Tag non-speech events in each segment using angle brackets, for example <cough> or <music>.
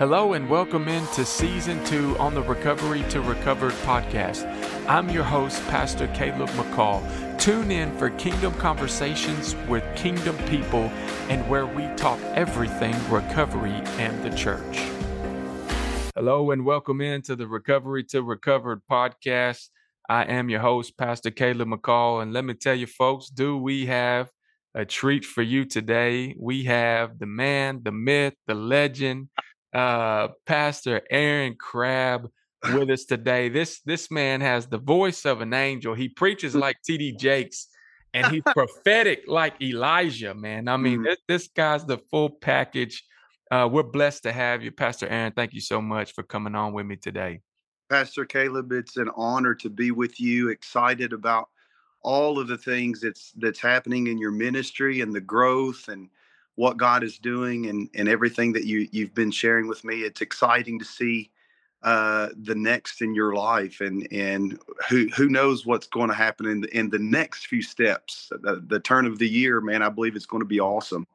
Hello and welcome into season two on the Recovery to Recovered podcast. I'm your host, Pastor Caleb McCall. Tune in for Kingdom Conversations with Kingdom people and where we talk everything recovery and the church. Hello and welcome into the Recovery to Recovered podcast. I am your host, Pastor Caleb McCall. And let me tell you, folks, do we have a treat for you today? We have the man, the myth, the legend, uh, Pastor Aaron Crabb with us today. This this man has the voice of an angel. He preaches like TD Jakes, and he's <laughs> prophetic like Elijah. Man, I mean, mm. this, this guy's the full package. Uh, we're blessed to have you, Pastor Aaron. Thank you so much for coming on with me today. Pastor Caleb, it's an honor to be with you. Excited about all of the things that's that's happening in your ministry and the growth and what God is doing and, and everything that you, you've been sharing with me. It's exciting to see uh, the next in your life and, and who, who knows what's going to happen in the, in the next few steps. The, the turn of the year, man, I believe it's going to be awesome.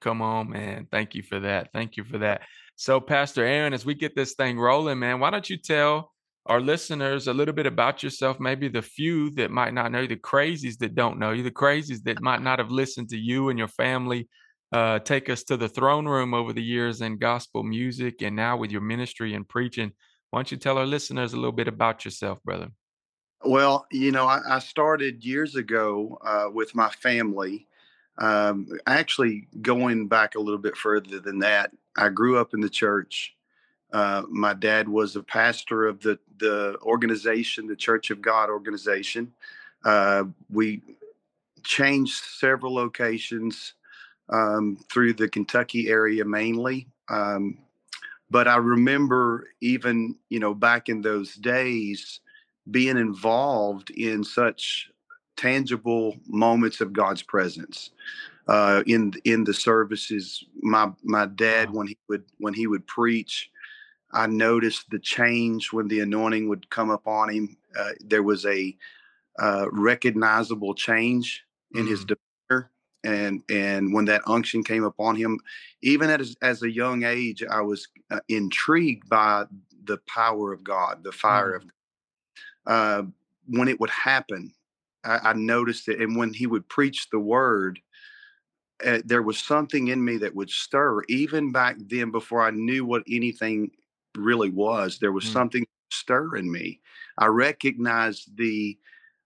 Come on, man. Thank you for that. Thank you for that. So, Pastor Aaron, as we get this thing rolling, man, why don't you tell our listeners a little bit about yourself? Maybe the few that might not know you, the crazies that don't know you, the crazies that might not have listened to you and your family uh, take us to the throne room over the years in gospel music and now with your ministry and preaching. Why don't you tell our listeners a little bit about yourself, brother? Well, you know, I, I started years ago uh, with my family. Um, actually, going back a little bit further than that, I grew up in the church. Uh, my dad was a pastor of the the organization, the Church of God organization. Uh, we changed several locations um, through the Kentucky area mainly. Um, but I remember even, you know, back in those days, being involved in such tangible moments of God's presence uh, in in the services. My my dad, when he would when he would preach, I noticed the change when the anointing would come upon him. Uh, there was a uh, recognizable change in mm. his and and when that unction came upon him even as, as a young age i was uh, intrigued by the power of god the fire mm. of uh, when it would happen I, I, noticed it and when he would preach the word uh, there was something in me that would stir even back then before i knew what anything really was there was mm. something stir in me i recognized the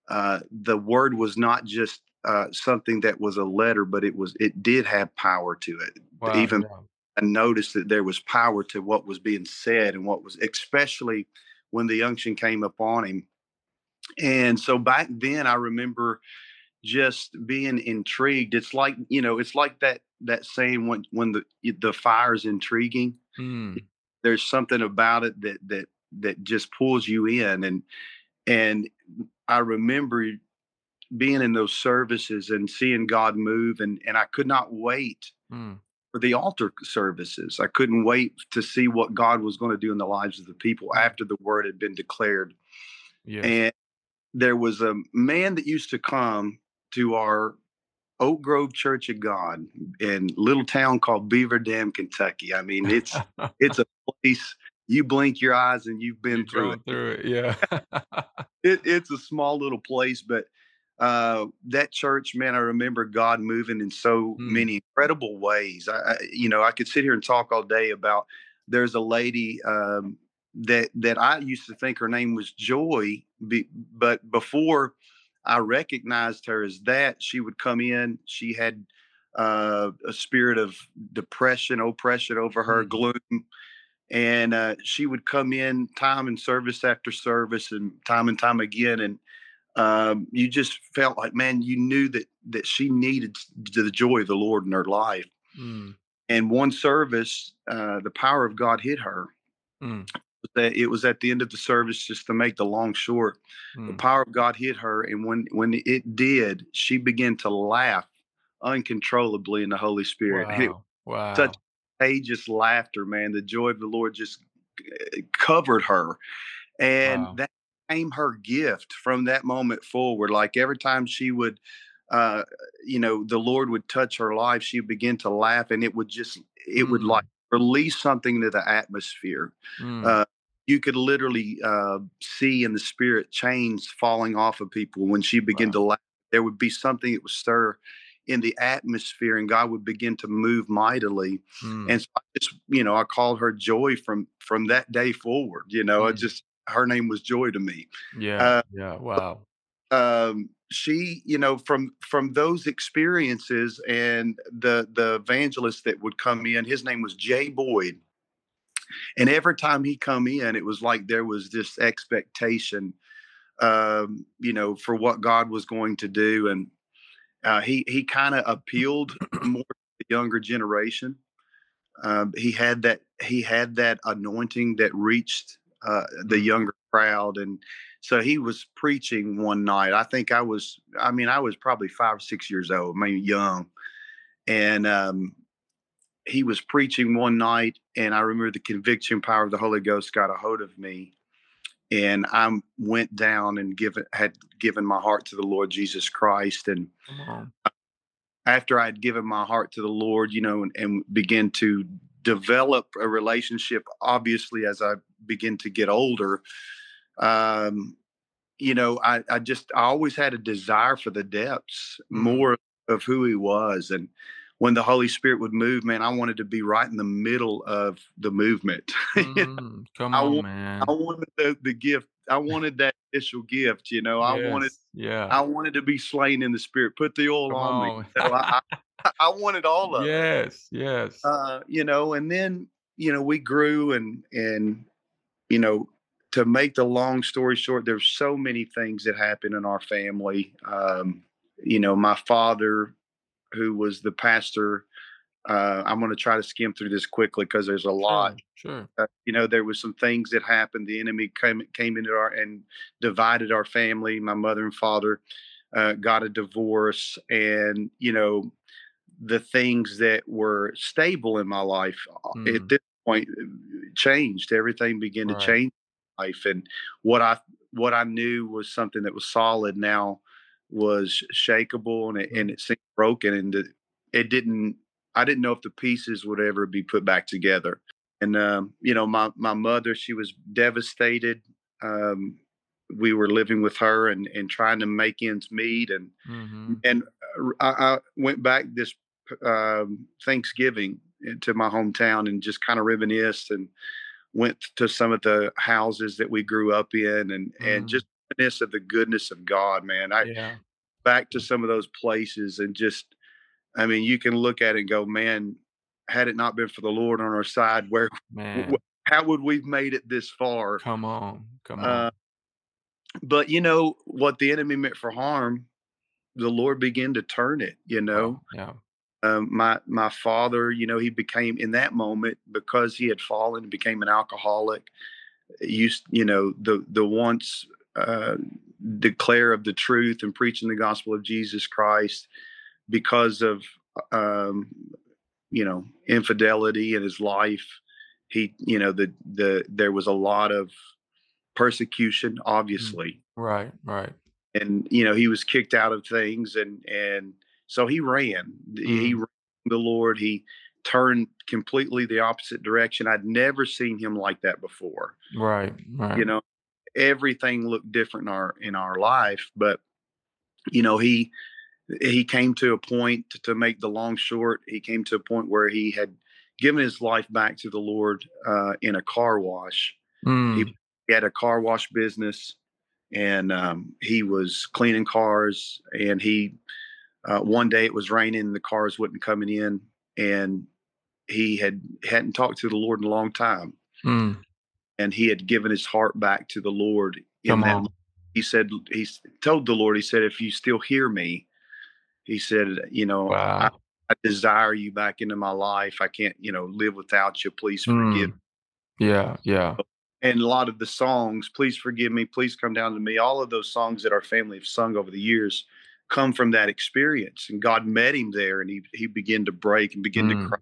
uh, the word was not just uh, something that was a letter, but it was it did have power to it. Wow, Even yeah. I noticed that there was power to what was being said and what was, especially when the unction came upon him. And so back then, I remember just being intrigued. It's like you know, it's like that that saying when when the the fire is intriguing. Mm. There's something about it that that that just pulls you in and and I remember being in those services and seeing God move and and I could not wait mm. for the altar services. I couldn't wait to see what God was going to do in the lives of the people hmm. after the word had been declared. Yeah. And there was a man that used to come to our Oak Grove Church of God in little town called Beaver Dam, Kentucky. I mean, it's <laughs> it's a place you blink your eyes and you've been through it. through it. Yeah. <laughs> it, it's a small little place, but uh, that church, man, I remember God moving in so mm. many incredible ways. I, I, you know, I could sit here and talk all day about. There's a lady um, that that I used to think her name was Joy, be, but before I recognized her as that, she would come in. She had uh, a spirit of depression, oppression over her, mm. gloom, and uh, she would come in time and service after service, and time and time again, and um, you just felt like, man, you knew that that she needed the joy of the Lord in her life. Mm. And one service, uh, the power of God hit her. Mm. That it was at the end of the service, just to make the long short, mm. the power of God hit her, and when when it did, she began to laugh uncontrollably in the Holy Spirit. Wow! wow. Such contagious laughter, man. The joy of the Lord just uh, covered her, and wow. that became her gift from that moment forward. Like every time she would, uh, you know, the Lord would touch her life, she would begin to laugh, and it would just, it mm. would like release something into the atmosphere. Mm. Uh, you could literally uh, see in the spirit chains falling off of people when she began Wow. to laugh. There would be something that would stir in the atmosphere, and God would begin to move mightily. Mm. And so I just, you know, I called her Joy from from that day forward. You know, I Mm. just her name was Joy to me. yeah. uh, yeah. Wow. um, she, you know, from from those experiences and the the evangelist that would come in, his name was Jay Boyd, and every time he come in, it was like there was this expectation, um, you know, for what God was going to do, and uh, he he kind of appealed more to the younger generation. Um, he had that he had that anointing that reached uh, the younger crowd, and so he was preaching one night. I think I was, I mean, I was probably five or six years old, I maybe young, and um, he was preaching one night, and I remember the conviction power of the Holy Ghost got a hold of me, and I went down and given had given my heart to the Lord Jesus Christ, and after I'd given my heart to the Lord, you know, and, and begin to develop a relationship, obviously, as I begin to get older, um, you know, I, I just, I always had a desire for the depths Mhm. more of who he was. And when the Holy Spirit would move, man, I wanted to be right in the middle of the movement. <laughs> You know, Mm. Come I on, want- man. I wanted the, the gift. I <laughs> wanted that initial gift, you know, I wanted Yeah. I wanted to be slain in the spirit. Put the oil Come on me. on. You know, I, I, <laughs> I wanted all of it. yes. Yes. Uh, you know, and then you know we grew and and you know to make the long story short, there's so many things that happened in our family. Um, you know, my father, who was the pastor. Uh, I'm going to try to skim through this quickly because there's a lot Sure. uh, you know there was some things that happened the enemy came came into our and divided our family my mother and father uh, got a divorce and you know the things that were stable in my life uh, Mm. at this point changed everything began Right. to change life and what i what i knew was something that was solid now was shakable and it, and it seemed broken and it, it didn't i didn't know if the pieces would ever be put back together. And um, you know my my mother she was devastated um, we were living with her and and trying to make ends meet and hmm and uh, I, I went back this um, Thanksgiving to my hometown and just kind of reminisced and went to some of the houses that we grew up in and and Mm. just reminisce of the goodness of God man I Yeah. back to some of those places and just I mean you can look at it and go man had it not been for the Lord on our side where Man. how would we've made it this far Come on. Come on. uh, but you know what the enemy meant for harm the lord began to turn it you know Yeah. Um, my my father you know he became in that moment because he had fallen and became an alcoholic used you know the the once uh, declare of the truth and preaching the gospel of jesus christ because of um, you know infidelity in his life he you know the the there was a lot of persecution obviously Right. Right. and you know he was kicked out of things and and so he ran he Mm. ran the lord he turned completely the opposite direction i'd never seen him like that before Right. Right. you know everything looked different in our in our life but you know he he came to a point to, to make the long short he came to a point where he had given his life back to the lord uh, in a car wash Mm. he had a car wash business and um, he was cleaning cars and he uh, one day it was raining the cars wasn't coming in and he had hadn't talked to the lord in a long time Mm. and he had given his heart back to the lord in Come that on. he said he told the lord he said if you still hear me he said you know I, Wow. I desire you back into my life i can't you know live without you please forgive Mm. Yeah. Yeah. and a lot of the songs please forgive me please come down to me all of those songs that our family have sung over the years come from that experience and god met him there and he he began to break and begin Mm. to cry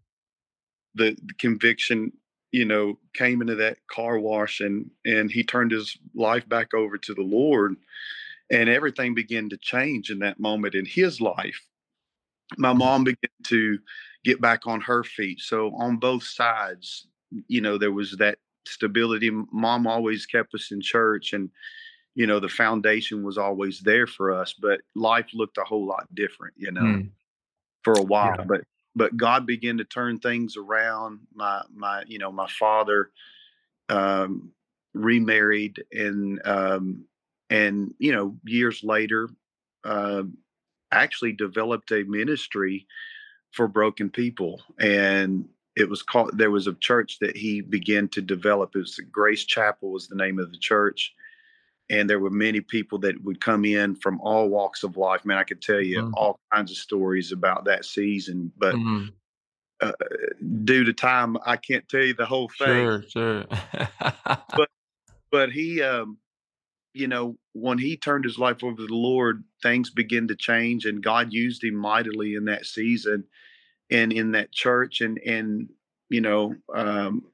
the, the conviction you know came into that car wash and and he turned his life back over to the lord and everything began to change in that moment in his life my Mm. mom began to get back on her feet. So on both sides, you know, there was that stability. Mom always kept us in church and you know the foundation was always there for us but life looked a whole lot different you know mm. for a while yeah. but but god began to turn things around my my you know my father um remarried and um and you know years later uh, actually developed a ministry for broken people and it was called there was a church that he began to develop it was grace chapel was the name of the church and there were many people that would come in from all walks of life. Man i could tell you mm all kinds of stories about that season but mm uh, due to time i can't tell you the whole thing. Sure sure. <laughs> But but he um you know when he turned his life over to the lord things began to change and god used him mightily in that season and in that church and and you know um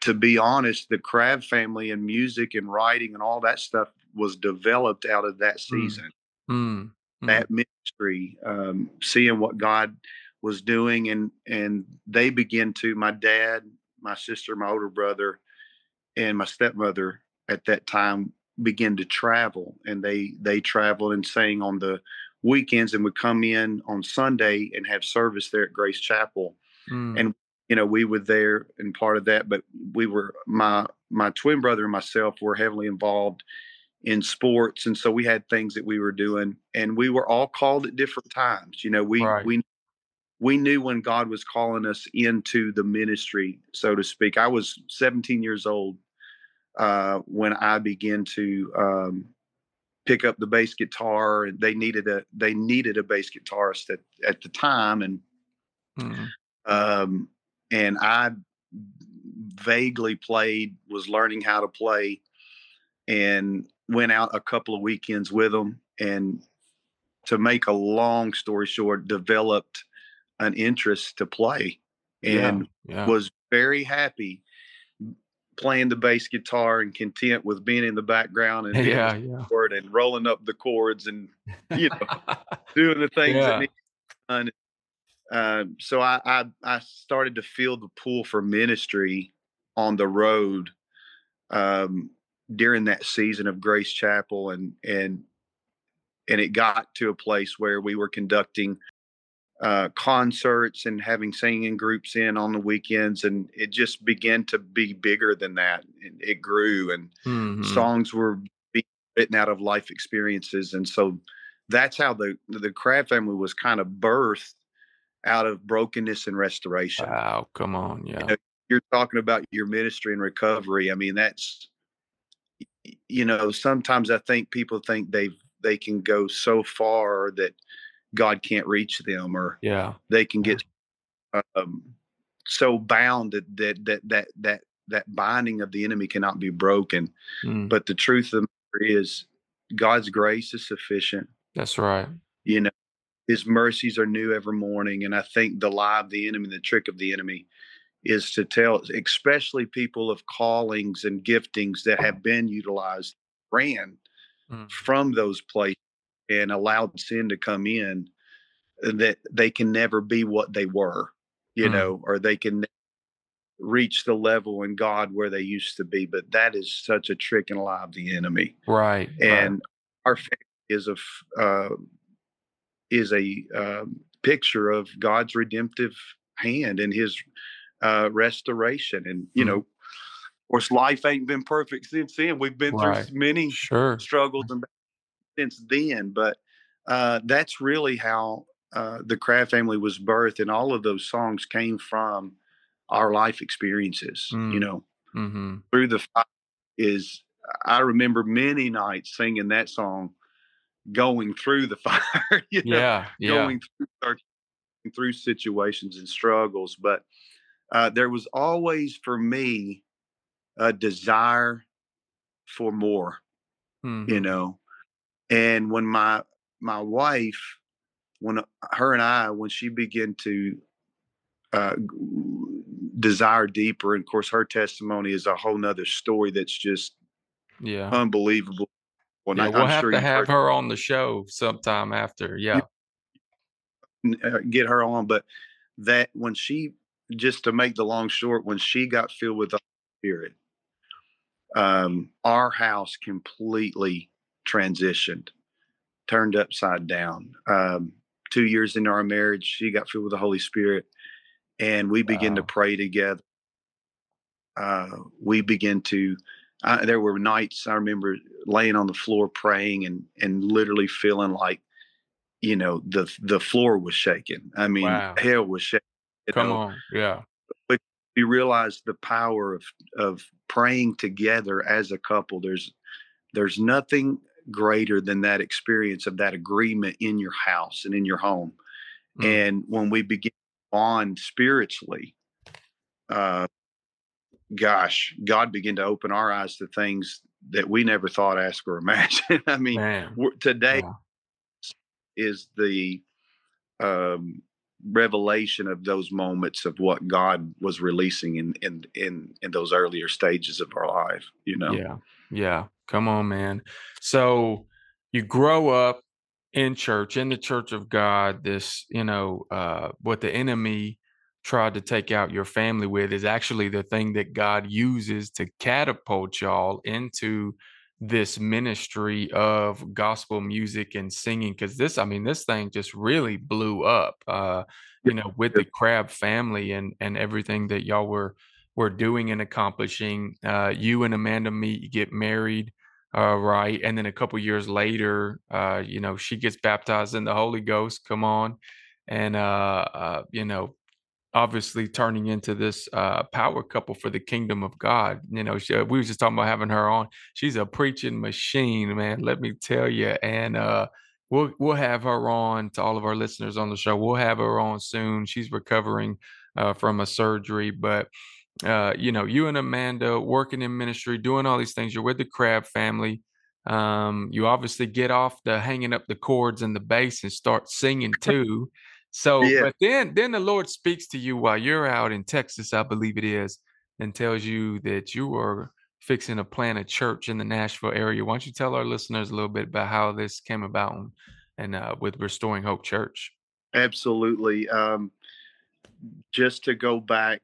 to be honest the crabb family and music and writing and all that stuff was developed out of that hmm. season. Mm. Mm. That ministry, um, seeing what God was doing, and and they began to. My dad, my sister, my older brother, and my stepmother at that time began to travel, and they they traveled and sang on the weekends, and would come in on Sunday and have service there at Grace Chapel, mm. and you know we were there and part of that but we were my my twin brother and myself were heavily involved in sports and so we had things that we were doing and we were all called at different times you know we right. we we knew when god was calling us into the ministry so to speak i was 17 years old uh, when i began to um, pick up the bass guitar and they needed a they needed a bass guitarist at, at the time and mm-hmm. um, and i vaguely played was learning how to play and went out a couple of weekends with them and to make a long story short developed an interest to play and yeah, yeah. was very happy playing the bass guitar and content with being in the background and <laughs> yeah, yeah. and rolling up the chords and you know <laughs> doing the things yeah. that need done. Uh, so I, I I started to feel the pull for ministry on the road um, during that season of Grace Chapel and and and it got to a place where we were conducting uh, concerts and having singing groups in on the weekends, and it just began to be bigger than that. And it grew, and mm-hmm. songs were being written out of life experiences, and so that's how the the Crabb family was kind of birthed out of brokenness and restoration. Wow, come on, yeah. You know, you're talking about your ministry and recovery. I mean, that's you know, sometimes I think people think they they can go so far that God can't reach them, or yeah, they can get um, so bound that that that that that that binding of the enemy cannot be broken. Mm. But the truth of the matter is, God's grace is sufficient. That's right. You know, His mercies are new every morning, and I think the lie of the enemy, the trick of the enemy, is to tell, especially people of callings and giftings that have been utilized, ran mm. from those places and allowed sin to come in, uh, that they can never be what they were, you mm. know, or they can reach the level in God where they used to be. But that is such a trick and lie of the enemy, right? And right. our faith is a uh, is a um, picture of God's redemptive hand and His uh, restoration. And, you mm-hmm. know, of course, life ain't been perfect since then. We've been right. through many sure. struggles and since then, but uh, that's really how uh, the Crabb family was birthed, and all of those songs came from our life experiences. Mm. You know, mm-hmm. through the fire is. I remember many nights singing that song, going through the <laughs> fire. You know, yeah, yeah. going through, through situations and struggles, but uh, there was always for me a desire for more mm-hmm. you know? And when my my wife when uh, her and i when she began to uh, desire deeper and of course her testimony is a whole nother story that's just yeah. unbelievable. Well, yeah, I, we'll I'm have sure to have her on the show sometime after yeah. Uh, get her on but that when she just to make the long short, when she got filled with the Spirit, um, our house completely transitioned, turned upside down. Um, two years into our marriage, she got filled with the Holy Spirit, and we began wow. to pray together. Uh, we began to. Uh, there were nights I remember laying on the floor praying and and literally feeling like, you know, the the floor was shaking. I mean, wow. hell was shaking. Come know? on, yeah. But we realize the power of of praying together as a couple. There's there's nothing greater than that experience of that agreement in your house and in your home. Mm. And when we begin on spiritually, uh, gosh, God began to open our eyes to things that we never thought, ask, or <laughs> imagine. I mean, today yeah. is the um, revelation of those moments of what God was releasing in in in in those earlier stages of our life, you know. Yeah. Yeah. Come on, man. So you grow up in church, in the church of God, this, you know, uh what the enemy tried to take out your family with is actually the thing that God uses to catapult y'all into this ministry of gospel music and singing because this i mean this thing just really blew up uh you know with the crabb family and and everything that y'all were were doing and accomplishing. Uh you and amanda meet get married uh right and then a couple years later uh you know she gets baptized in the holy ghost come on and uh uh you know obviously turning into this uh, power couple for the kingdom of God. You know, she, we were just talking about having her on. She's a preaching machine, man. Let me tell you. And uh, we'll we'll have her on to all of our listeners on the show. We'll have her on soon. She's recovering uh, from a surgery, but. Uh, you know, you and Amanda working in ministry, doing all these things. You're with the Crabb family. Um, you obviously get off the hanging up the chords and the bass and start singing too. So, yeah. but then then the Lord speaks to you while you're out in Texas, I believe it is, and tells you that you are fixing to plant a church in the Nashville area. Why don't you tell our listeners a little bit about how this came about and, and uh, with Restoring Hope Church? Absolutely. Um, just to go back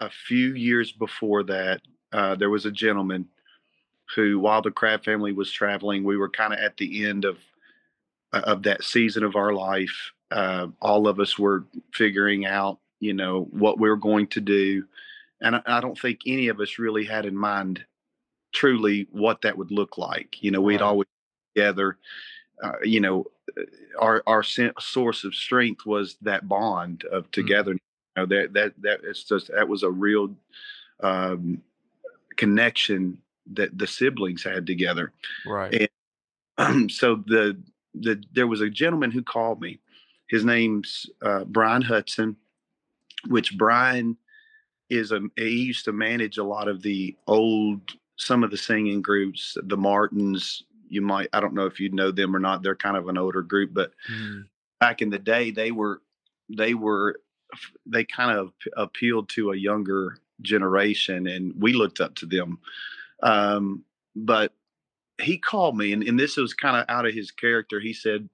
a few years before that, uh, there was a gentleman who, while the Crabb family was traveling, we were kind of at the end of of that season of our life, uh, all of us were figuring out, you know, what we are going to do. And I, I, don't think any of us really had in mind truly what that would look like. You know, we'd always together, uh, you know, our, our source of strength was that bond of mm. together. Mm-hmm. You know, that, that, that it's just, that was a real, um, connection that the siblings had together. Right. And um, <clears throat> so the, the, there was a gentleman who called me his name's uh, Brian Hudson, which Brian is a he used to manage a lot of the old some of the singing groups, the Martins. You might I don't know if you know them or not. They're kind of an older group, but mm. back in the day they were they were they kind of appealed to a younger generation, and we looked up to them. Um, but he called me, and, and this was kind of out of his character. He said,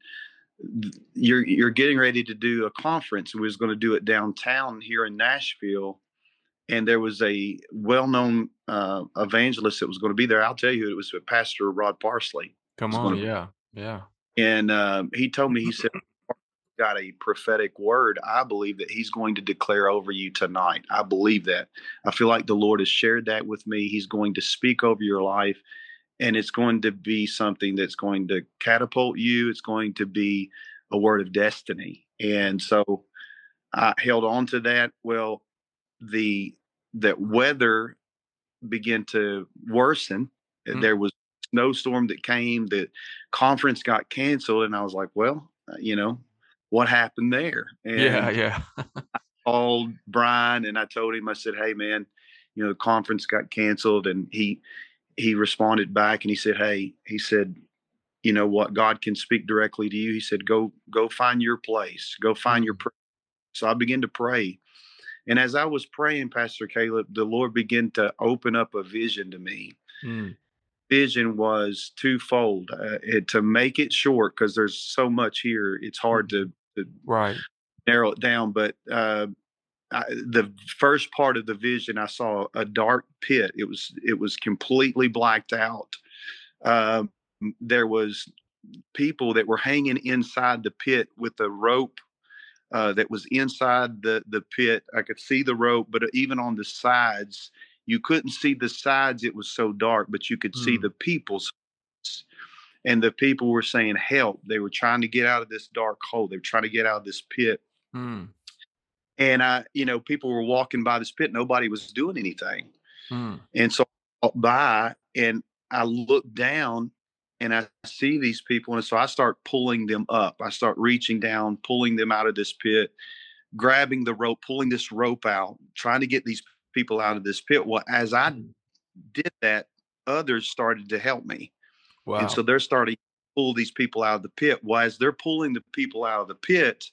you're you're getting ready to do a conference. We was going to do it downtown here in Nashville, and there was a well-known uh, evangelist that was going to be there. I'll tell you, it was Pastor Rod Parsley. Come on, yeah, yeah. And uh, he told me, he said, "Got a prophetic word. I believe that He's going to declare over you tonight. I believe that. I feel like the Lord has shared that with me. He's going to speak over your life." And it's going to be something that's going to catapult you. It's going to be a word of destiny. And so I held on to that. Well, the that weather began to worsen. Mm-hmm. There was snowstorm that came. The conference got canceled, and I was like, "Well, uh, you know, what happened there?" And yeah, yeah. <laughs> I called Brian and I told him, I said, "Hey, man, you know, the conference got canceled," and he he responded back and he said, Hey, he said, you know what, God can speak directly to you. He said, Go, go find your place, go find your prayer. So I began to pray. And as I was praying, Pastor Caleb, the Lord began to open up a vision to me. Mm. Vision was twofold. Uh, it, to make it short, because there's so much here, it's hard to, to right narrow it down, but uh, I, the first part of the vision, I saw a dark pit. It was it was completely blacked out. Um, there was people that were hanging inside the pit with a rope uh, that was inside the the pit. I could see the rope, but even on the sides, you couldn't see the sides. It was so dark, but you could mm. see hmm. the people's. And the people were saying, "Help!" They were trying to get out of this dark hole. They were trying to get out of this pit. Mm. And I, you know, people were walking by this pit. Nobody was doing anything. Mm. And so I walked by, and I looked down, and I see these people, and so I start pulling them up. I start reaching down, pulling them out of this pit, grabbing the rope, pulling this rope out, trying to get these people out of this pit. Well, as I mm. did that, others started to help me. Wow. And so they're starting to pull these people out of the pit. Well, as they're pulling the people out of the pit,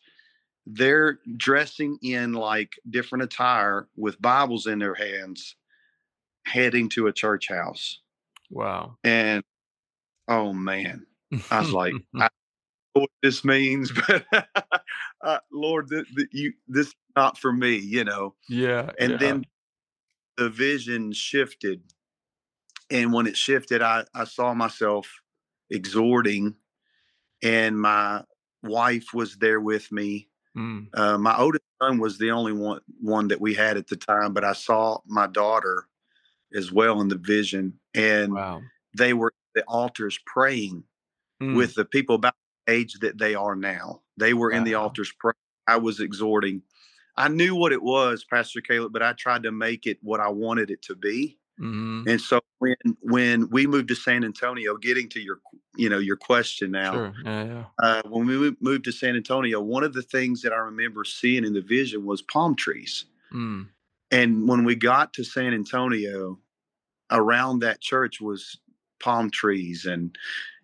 they're dressing in like different attire with Bibles in their hands, heading to a church house. Wow. And oh man, I was like, <laughs> I know what this means, <laughs> but uh, Lord, th- th- you this is not for me, you know. Yeah. And yeah. then the vision shifted, and when it shifted, I I saw myself exhorting, and my wife was there with me. Mm. Uh, my oldest son was the only one one that we had at the time, but I saw my daughter as well in the vision, and wow. they were the altars praying mm. with the people about the age that they are now. They were wow. in the altars praying. I was exhorting. I knew what it was, Pastor Caleb, but I tried to make it what I wanted it to be. Mm-hmm. And so when when we moved to San Antonio, getting to your you know your question now, sure. yeah, yeah. Uh, when we moved to San Antonio, one of the things that I remember seeing in the vision was palm trees. Mm. And when we got to San Antonio, around that church was palm trees and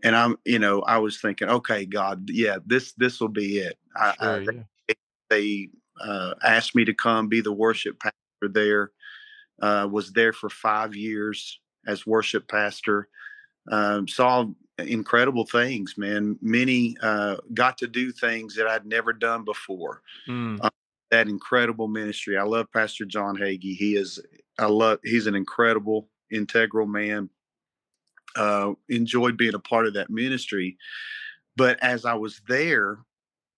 and I'm you know I was thinking okay God yeah this this will be it I, sure, I, yeah. they, they uh, asked me to come be the worship pastor there uh, was there for five years as worship pastor um, saw incredible things man many uh, got to do things that I'd never done before mm. that incredible ministry I love Pastor John Hagee he is I love he's an incredible integral man uh, enjoyed being a part of that ministry. But as I was there,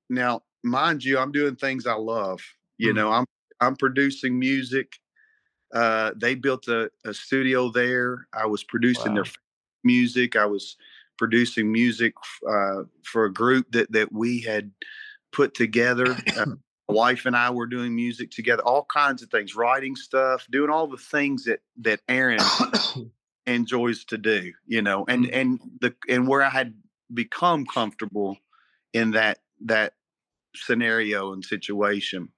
now mind you, I'm doing things I love. You mm-hmm. know, I'm I'm producing music. Uh, they built a, a, studio there. I was producing wow. their music. I was producing music uh, for a group that that we had put together. Uh, <coughs> my wife and I were doing music together, all kinds of things, writing stuff, doing all the things that that Aaron <coughs> enjoys to do, you know, and mm-hmm. and the and where I had become comfortable in that that scenario and situation.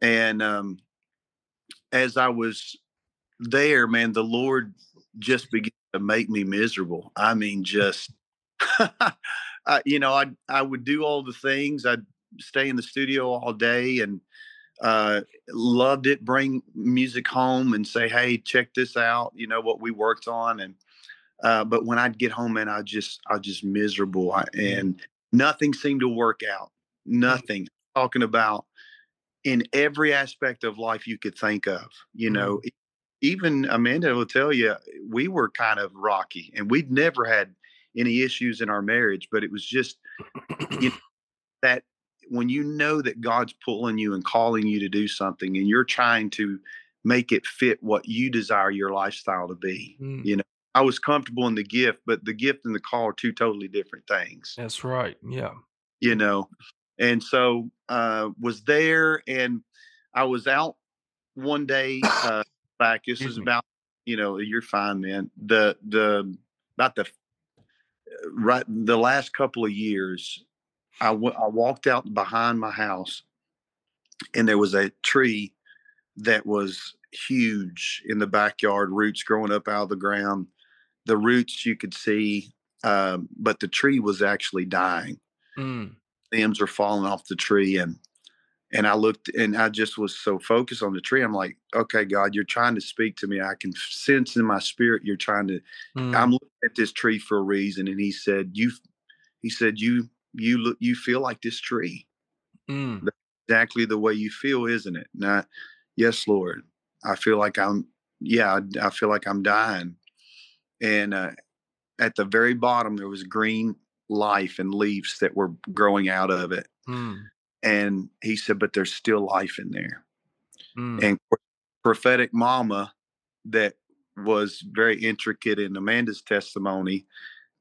And um as I was there, man, the Lord just began to make me miserable. I mean, just <laughs> uh, you know, I I would do all the things. I'd stay in the studio all day and uh, loved it. Bring music home and say, "Hey, check this out." You know what we worked on, and uh, but when I'd get home, and I just, I just miserable, I, and nothing seemed to work out. Nothing. Talking about in every aspect of life you could think of. You know, mm-hmm. even Amanda will tell you we were kind of rocky, and we'd never had any issues in our marriage, but it was just you know, <clears throat> that when you know that God's pulling you and calling you to do something and you're trying to make it fit what you desire your lifestyle to be. Mm. You know, I was comfortable in the gift, but the gift and the call are two totally different things. That's right. Yeah. You know, and so uh was there and I was out one day uh back this is about you know you're fine man the the about the right the last couple of years I, w- I walked out behind my house and there was a tree that was huge in the backyard, roots growing up out of the ground. The roots you could see, um, but the tree was actually dying. Mm. Limbs are falling off the tree, and and I looked and I just was so focused on the tree. I'm like, okay, God, you're trying to speak to me. I can sense in my spirit you're trying to. Mm. I'm looking at this tree for a reason, and He said, you. He said, you you look you feel like this tree mm. exactly the way you feel, isn't it? Now, yes, Lord, I feel like I'm, yeah, I, I feel like I'm dying. And uh, at the very bottom, there was green life and leaves that were growing out of it. Mm. And he said, but there's still life in there. Mm. And prophetic mama that was very intricate in Amanda's testimony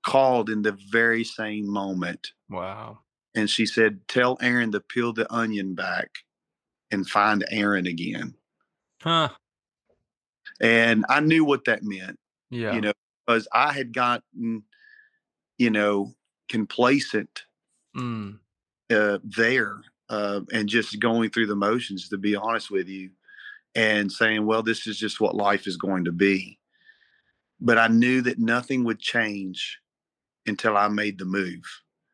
called in the very same moment. Wow. And she said, Tell Aaron to peel the onion back and find Aaron again. Huh. And I knew what that meant. Yeah. You know, because I had gotten, you know, complacent mm. uh, there uh, and just going through the motions, to be honest with you, and saying, well, this is just what life is going to be. But I knew that nothing would change until I made the move.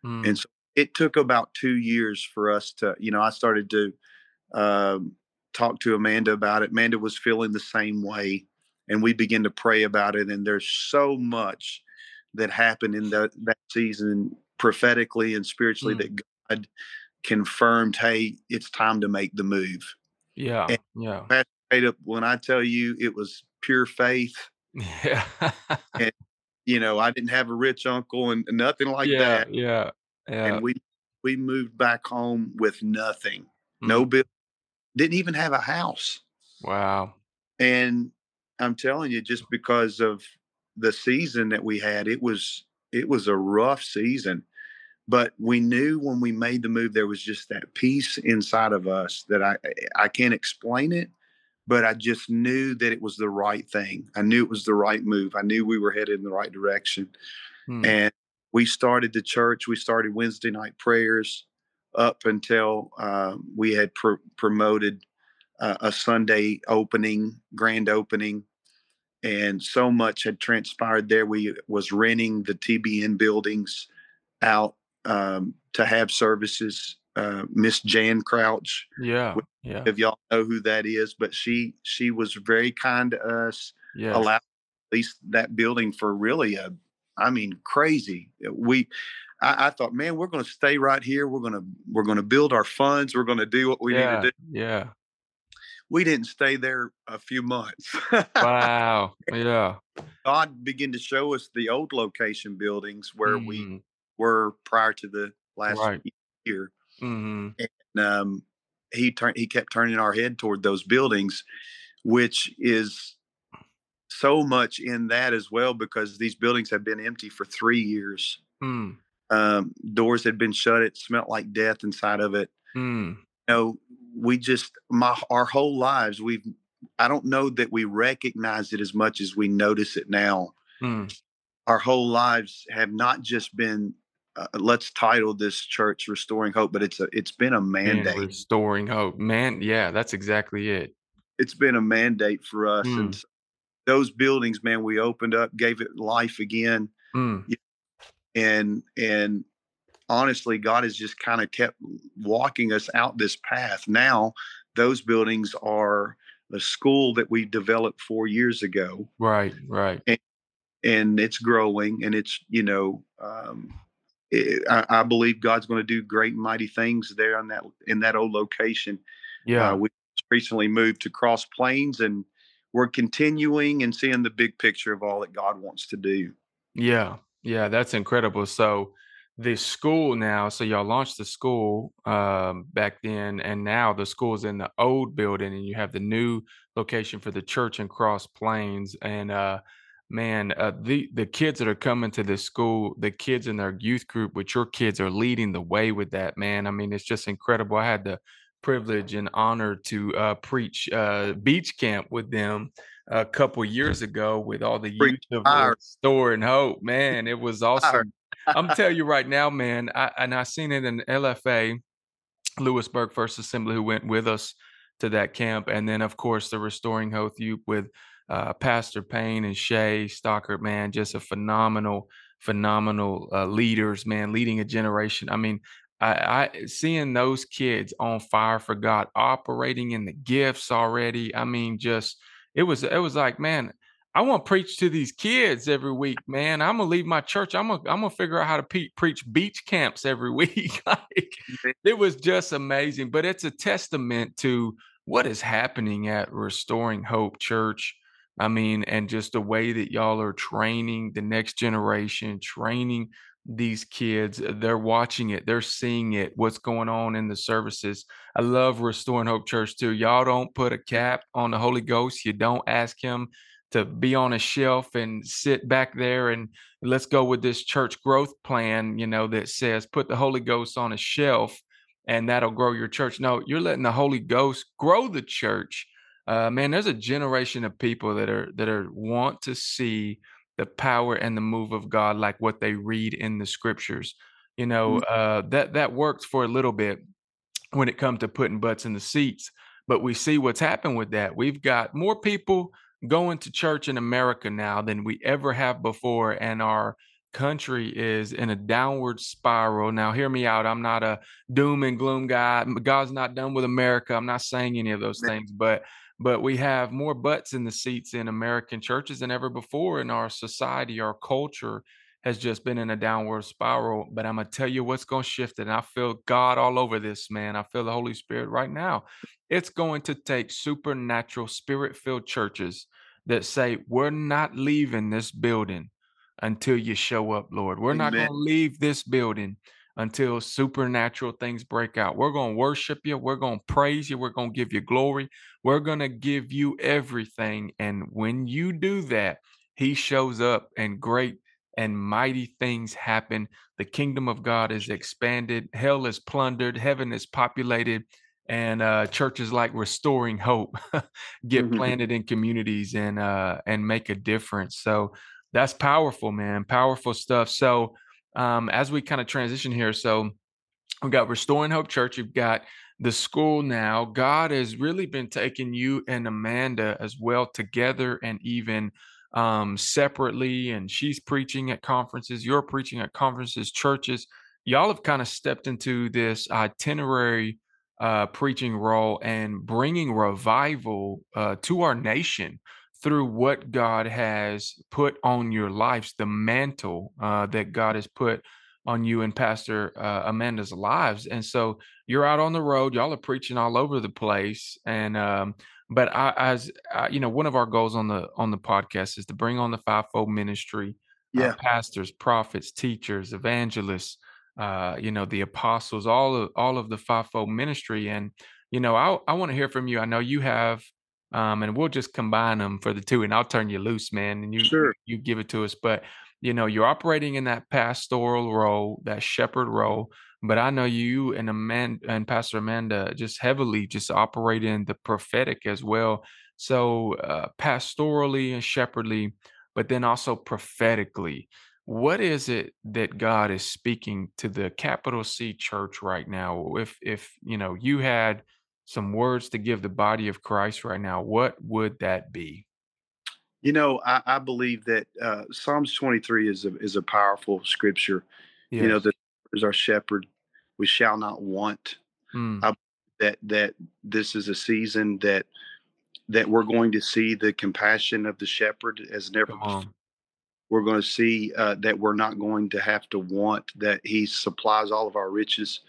Mm. And so it took about two years for us to, you know, I started to um, talk to Amanda about it. Amanda was feeling the same way. And we began to pray about it. And there's so much that happened in the, that season prophetically and spiritually mm. that God confirmed, hey, it's time to make the move. Yeah. And yeah. Up, when I tell you it was pure faith. Yeah. and, you know, I didn't have a rich uncle and nothing like yeah, that. Yeah. Yeah. And we we moved back home with nothing. Mm. No bill. Didn't even have a house. Wow. And I'm telling you, just because of the season that we had, it was it was a rough season. But we knew when we made the move, there was just that peace inside of us that I I can't explain it, but I just knew that it was the right thing. I knew it was the right move. I knew we were headed in the right direction. Hmm. And we started the church. We started Wednesday night prayers up until uh, we had pr- promoted uh, a Sunday opening, grand opening, and so much had transpired there. We was renting the TBN buildings out um, to have services. Uh, Miss Jan Crouch, yeah, yeah. If y'all know who that is, but she she was very kind to us. Yeah, allowed at least that building for really a I mean, crazy. Uh, we, I, I thought, man, we're going to stay right here. We're going to, we're going to build our funds. We're going to do what we yeah, need to do. Yeah. We didn't stay there a few months. wow. <laughs> Yeah. God began to show us the old location buildings where mm. we were prior to the last right. year. Mm-hmm. And um, he turned, he kept turning our head toward those buildings, which is so much in that as well because these buildings have been empty for three years. Mm. Um, doors had been shut. It smelled like death inside of it. Mm. You know, we just my our whole lives we've. I don't know that we recognize it as much as we notice it now. Mm. Our whole lives have not just been. Uh, let's title this church "Restoring Hope," but it's a it's been a mandate. Man, restoring hope, man. Yeah, that's exactly it. It's been a mandate for us, and mm those buildings, man, we opened up, gave it life again. Mm. And and honestly, God has just kind of kept walking us out this path. Now, those buildings are a school that we developed four years ago. Right, right. And, and it's growing, and it's you know, um, it, I, I, believe God's going to do great, mighty things there on that in that old location. Yeah, uh, we recently moved to Cross Plains, and we're continuing and seeing the big picture of all that God wants to do. Yeah, yeah, that's incredible. So the school now, so y'all launched the school um, back then, and now the school's in the old building, and you have the new location for the church in Cross Plains. And uh, man, uh, the the kids that are coming to this school, the kids in their youth group, which your kids are leading the way with that. Man, I mean, it's just incredible. I had the privilege and honor to uh, preach uh, beach camp with them a couple years ago with all the youth of Restoring Hope. Man, it was awesome. I'm telling you right now, man, I, and I seen it in LFA, Lewisburg First Assembly, who went with us to that camp, and then of course the Restoring Hope youth with uh, Pastor Payne and Shay Stockard. Man, just a phenomenal, phenomenal uh, leaders. Man, leading a generation. I mean, I, I seeing those kids on fire for God, operating in the gifts already. I mean, just it was it was like, man, I want to preach to these kids every week, man. I'm gonna leave my church. I'm gonna I'm gonna figure out how to pe- preach beach camps every <laughs> week. like it was just amazing. But it's a testament to what is happening at Restoring Hope Church. I mean, and just the way that y'all are training the next generation, training these kids. They're watching it, they're seeing it, what's going on in the services. I love Restoring Hope Church too. Y'all don't put a cap on the Holy Ghost. You don't ask him to be on a shelf and sit back there and let's go with this church growth plan, you know, that says put the Holy Ghost on a shelf and that'll grow your church. No, you're letting the Holy Ghost grow the church. Uh, man, there's a generation of people that are that are want to see the power and the move of God like what they read in the scriptures. You know, mm. uh, that that works for a little bit when it comes to putting butts in the seats, but we see what's happened with that. We've got more people going to church in America now than we ever have before, and our country is in a downward spiral. Now, hear me out. I'm not a doom and gloom guy. God's not done with America. I'm not saying any of those things, but but we have more butts in the seats in American churches than ever before in our society. Our culture has just been in a downward spiral. But I'm gonna tell you what's gonna shift it. And I feel God all over this, man. I feel the Holy Spirit right now. It's going to take supernatural, spirit-filled churches that say, We're not leaving this building until you show up, Lord. We're Amen. not going to leave this building until supernatural things break out. We're going to worship you. We're going to praise you. We're going to give you glory. We're going to give you everything. And when you do that, He shows up and great and mighty things happen. The kingdom of God is expanded, hell is plundered, heaven is populated. And uh, churches like Restoring Hope <laughs> get mm-hmm. planted in communities and uh, and make a difference. So that's powerful, man. Powerful stuff. So um, as we kind of transition here, so we've got Restoring Hope Church, you've got the school now. God has really been taking you and Amanda as well together and even um, separately. And she's preaching at conferences, you're preaching at conferences, churches. Y'all have kind of stepped into this itinerary uh, preaching role and bringing revival uh, to our nation through what God has put on your lives, the mantle uh, that God has put on you and Pastor uh, Amanda's lives. And so you're out on the road, y'all are preaching all over the place. And um, but I, as I, you know, one of our goals on the on the podcast is to bring on the fivefold ministry, yeah, uh, pastors, prophets, teachers, evangelists, uh, you know, the apostles, all of all of the fivefold ministry. And you know, I I want to hear from you. I know you have um, and we'll just combine them for the two, and I'll turn you loose, man, and you sure. you give it to us. But you know, you're operating in that pastoral role, that shepherd role. But I know you and Amanda and Pastor Amanda just heavily just operate in the prophetic as well. So uh, pastorally and shepherdly, but then also prophetically. What is it that God is speaking to the capital C church right now? If if you know you had some words to give the body of Christ right now, what would that be? You know, I, I believe that uh, Psalms 23 is a is a powerful scripture. Yes. You know, that is our shepherd; we shall not want. Mm. I, that that this is a season that that we're going to see the compassion of the shepherd as never before. We're going to see uh, that we're not going to have to want that he supplies all of our riches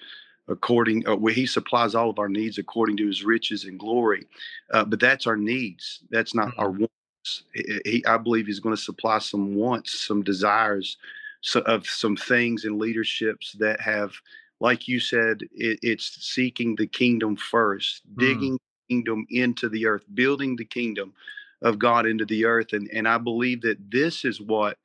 according uh, where he supplies all of our needs according to his riches and glory uh, but that's our needs that's not mm-hmm. our wants he, i believe he's going to supply some wants some desires so, of some things and leaderships that have like you said it, it's seeking the kingdom first mm. digging kingdom into the earth building the kingdom of god into the earth and and i believe that this is what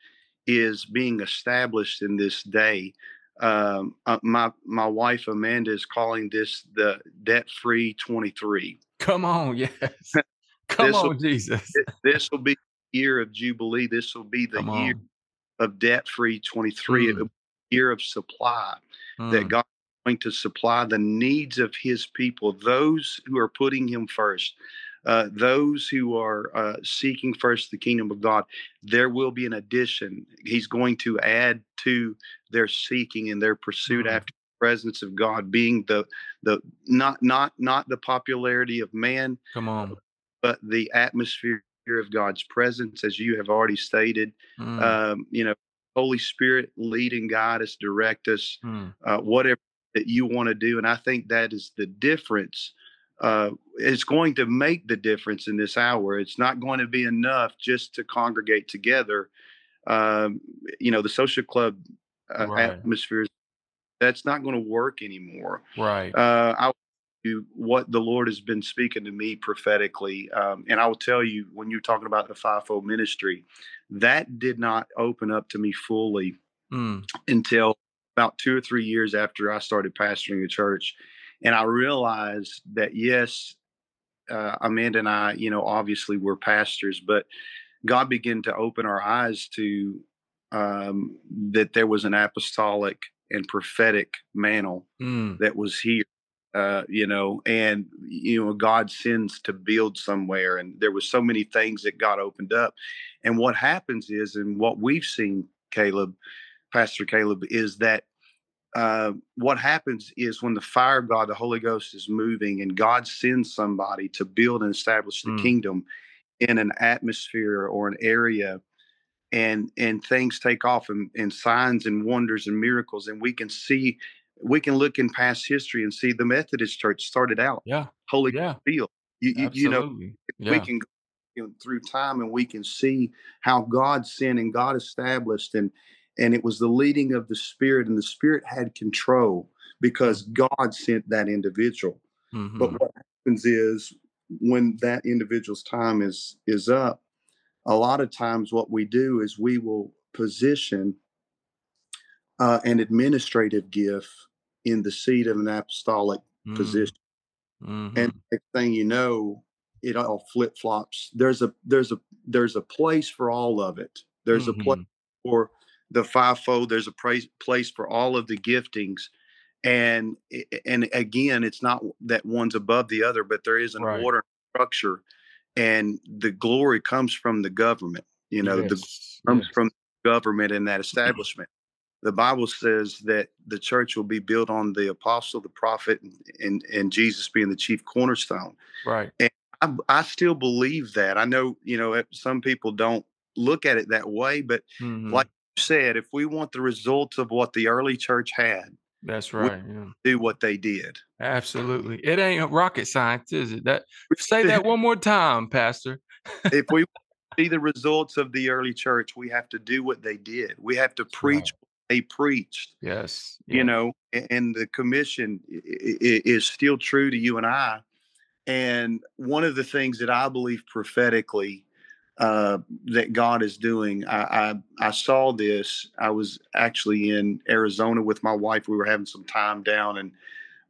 is being established in this day um, uh, my my wife Amanda is calling this the debt free 23. Come on, <laughs> yes. <laughs> Come on, Jesus. This will be the year of Jubilee. This will be the year of debt free 23, mm. year of supply mm. that God is going to supply the needs of his people, those who are putting him first. Uh, those who are uh, seeking first the kingdom of God, there will be an addition. He's going to add to their seeking and their pursuit mm-hmm. after the presence of God, being the the not not not the popularity of man. Come on, but the atmosphere of God's presence, as you have already stated. Mm, Um, you know, Holy Spirit lead and guide us, direct us, mm, uh, whatever that you want to do. And I think that is the difference. Uh, it's going to make the difference in this hour. It's not going to be enough just to congregate together. Um, you know, the social club uh, Right. atmosphere, that's not going to work anymore. right. Uh, I'll tell you what the Lord has been speaking to me prophetically. Um, and I will tell you, when you're talking about the fivefold ministry, that did not open up to me fully Mm, until about two or three years after I started pastoring a church. And I realized that, yes, uh, Amanda and I, you know, obviously we're pastors, but God began to open our eyes to um, that there was an apostolic and prophetic mantle mm, that was here uh you know and you know god sends to build somewhere and there was so many things that god opened up and what happens is and what we've seen caleb pastor caleb is that uh, what happens is when the fire of God, the Holy Ghost is moving, and God sends somebody to build and establish the Mm. kingdom in an atmosphere or an area, and and things take off, and, and signs and wonders and miracles, and we can see, we can look in past history and see the Methodist Church started out yeah. Holy Yeah. Field. You, you, you know, Absolutely. we can go through time and we can see how God sent and God established and and it was the leading of the spirit and the spirit had control because God sent that individual. Mhm. But what happens is when that individual's time is is up, a lot of times what we do is we will position uh, an administrative gift in the seat of an apostolic Mm, position mhm. and next thing you know it all flip flops there's a there's a there's a place for all of it there's a place Mhm. for the fivefold there's a place place for all of the giftings and and again it's not that one's above the other but there is an Right. order and structure and the glory comes from the government you know the Yes, comes yes. from government and that establishment. The Bible says that the church will be built on the apostle, the prophet, and, and, Jesus being the chief cornerstone. Right. And I, I still believe that. I know, you know, some people don't look at it that way, but Mhm. like said, if we want the results of what the early church had, That's right. Yeah. do what they did. Absolutely. It ain't rocket science, is it? That say that <laughs> one more time, Pastor. if we <laughs> see the results of the early church, we have to do what they did. We have to preach what they preached. Yes. you yes. know and the commission is still true to you and i and one of the things that i believe prophetically uh, that god is doing. I, I i saw this. I was actually in arizona with my wife. We were having some time down and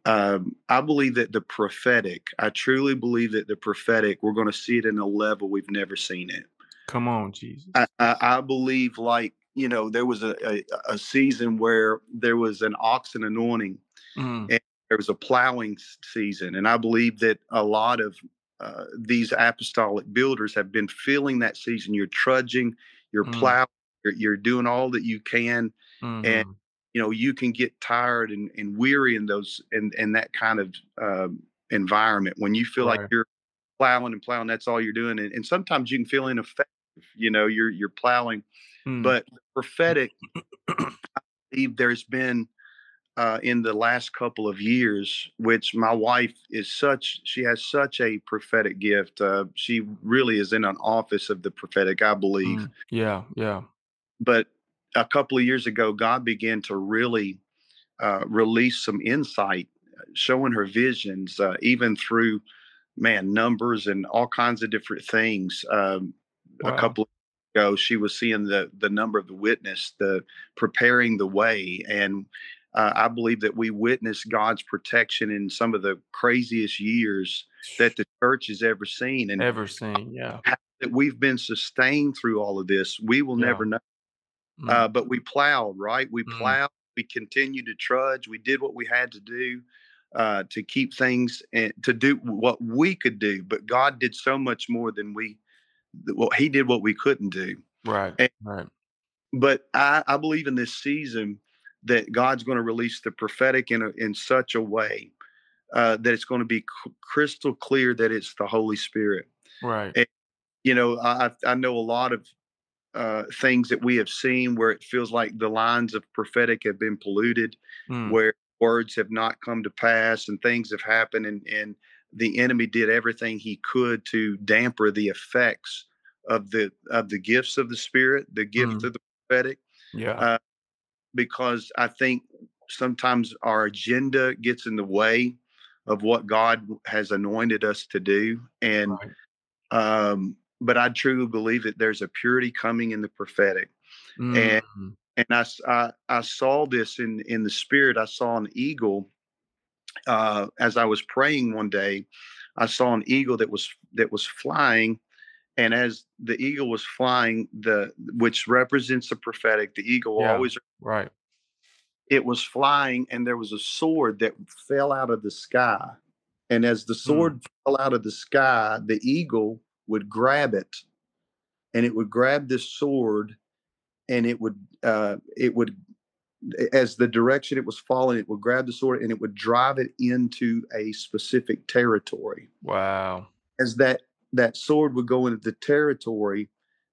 um, i believe that the prophetic i truly believe that the prophetic we're going to see it in a level we've never seen it. Come on, Jesus. I, I, I believe like you know there was a, a, a season where there was an oxen anointing Mm, there was a plowing season. And i believe that a lot of uh, these apostolic builders have been feeling that season. You're trudging you're Mm. plowing you're, you're doing all that you can mhm. you know you can get tired and, and weary in those in, in that kind of um, environment. When you feel like you're plowing and plowing that's all you're doing and, and sometimes you can feel ineffective you know you're you're plowing. Mm, but prophetic I believe there's been uh, in the last couple of years, which my wife is such, she has such a prophetic gift. Uh, she really is in an office of the prophetic, I believe. mm, yeah, yeah. But a couple of years ago, God began to really uh, release some insight, uh, showing her visions, uh, even through, man, numbers and all kinds of different things. Um, Wow. A couple of ago, she was seeing the the number of the witness, the preparing the way, and uh, I believe that we witnessed God's protection in some of the craziest years that the church has ever seen, and Ever seen? Yeah. that we've been sustained through all of this. We will Yeah. never know. Mm, Uh, but we plowed, right? We Mm. plowed. We continued to trudge. We did what we had to do uh, to keep things and to do what we could do. But God did so much more than we. Well, He did what we couldn't do. right. and- Right. But I, I believe in this season that God's going to release the prophetic in a, in such a way uh, that it's going to be c- crystal clear that it's the Holy Spirit. Right. And you know, I I know a lot of uh, things that we have seen where it feels like the lines of prophetic have been polluted, Mm, where words have not come to pass and things have happened, and and the enemy did everything he could to damper the effects of the of the gifts of the spirit, the gift mm, of the prophetic, yeah. uh, because I think sometimes our agenda gets in the way of what God has anointed us to do, and Right. um, but I truly believe that there's a purity coming in the prophetic, and Mm, I, I, saw this in in the spirit. I saw an eagle uh, as I was praying one day. I saw an eagle that was that was flying, and as the eagle was flying, the which represents the prophetic, the eagle yeah. always Right. it was flying, and there was a sword that fell out of the sky, and as the Mm, sword fell out of the sky, the eagle would grab it, and it would grab this sword, and it would uh, it would as the direction it was falling, it would grab the sword and it would drive it into a specific territory. wow. As that that sword would go into the territory,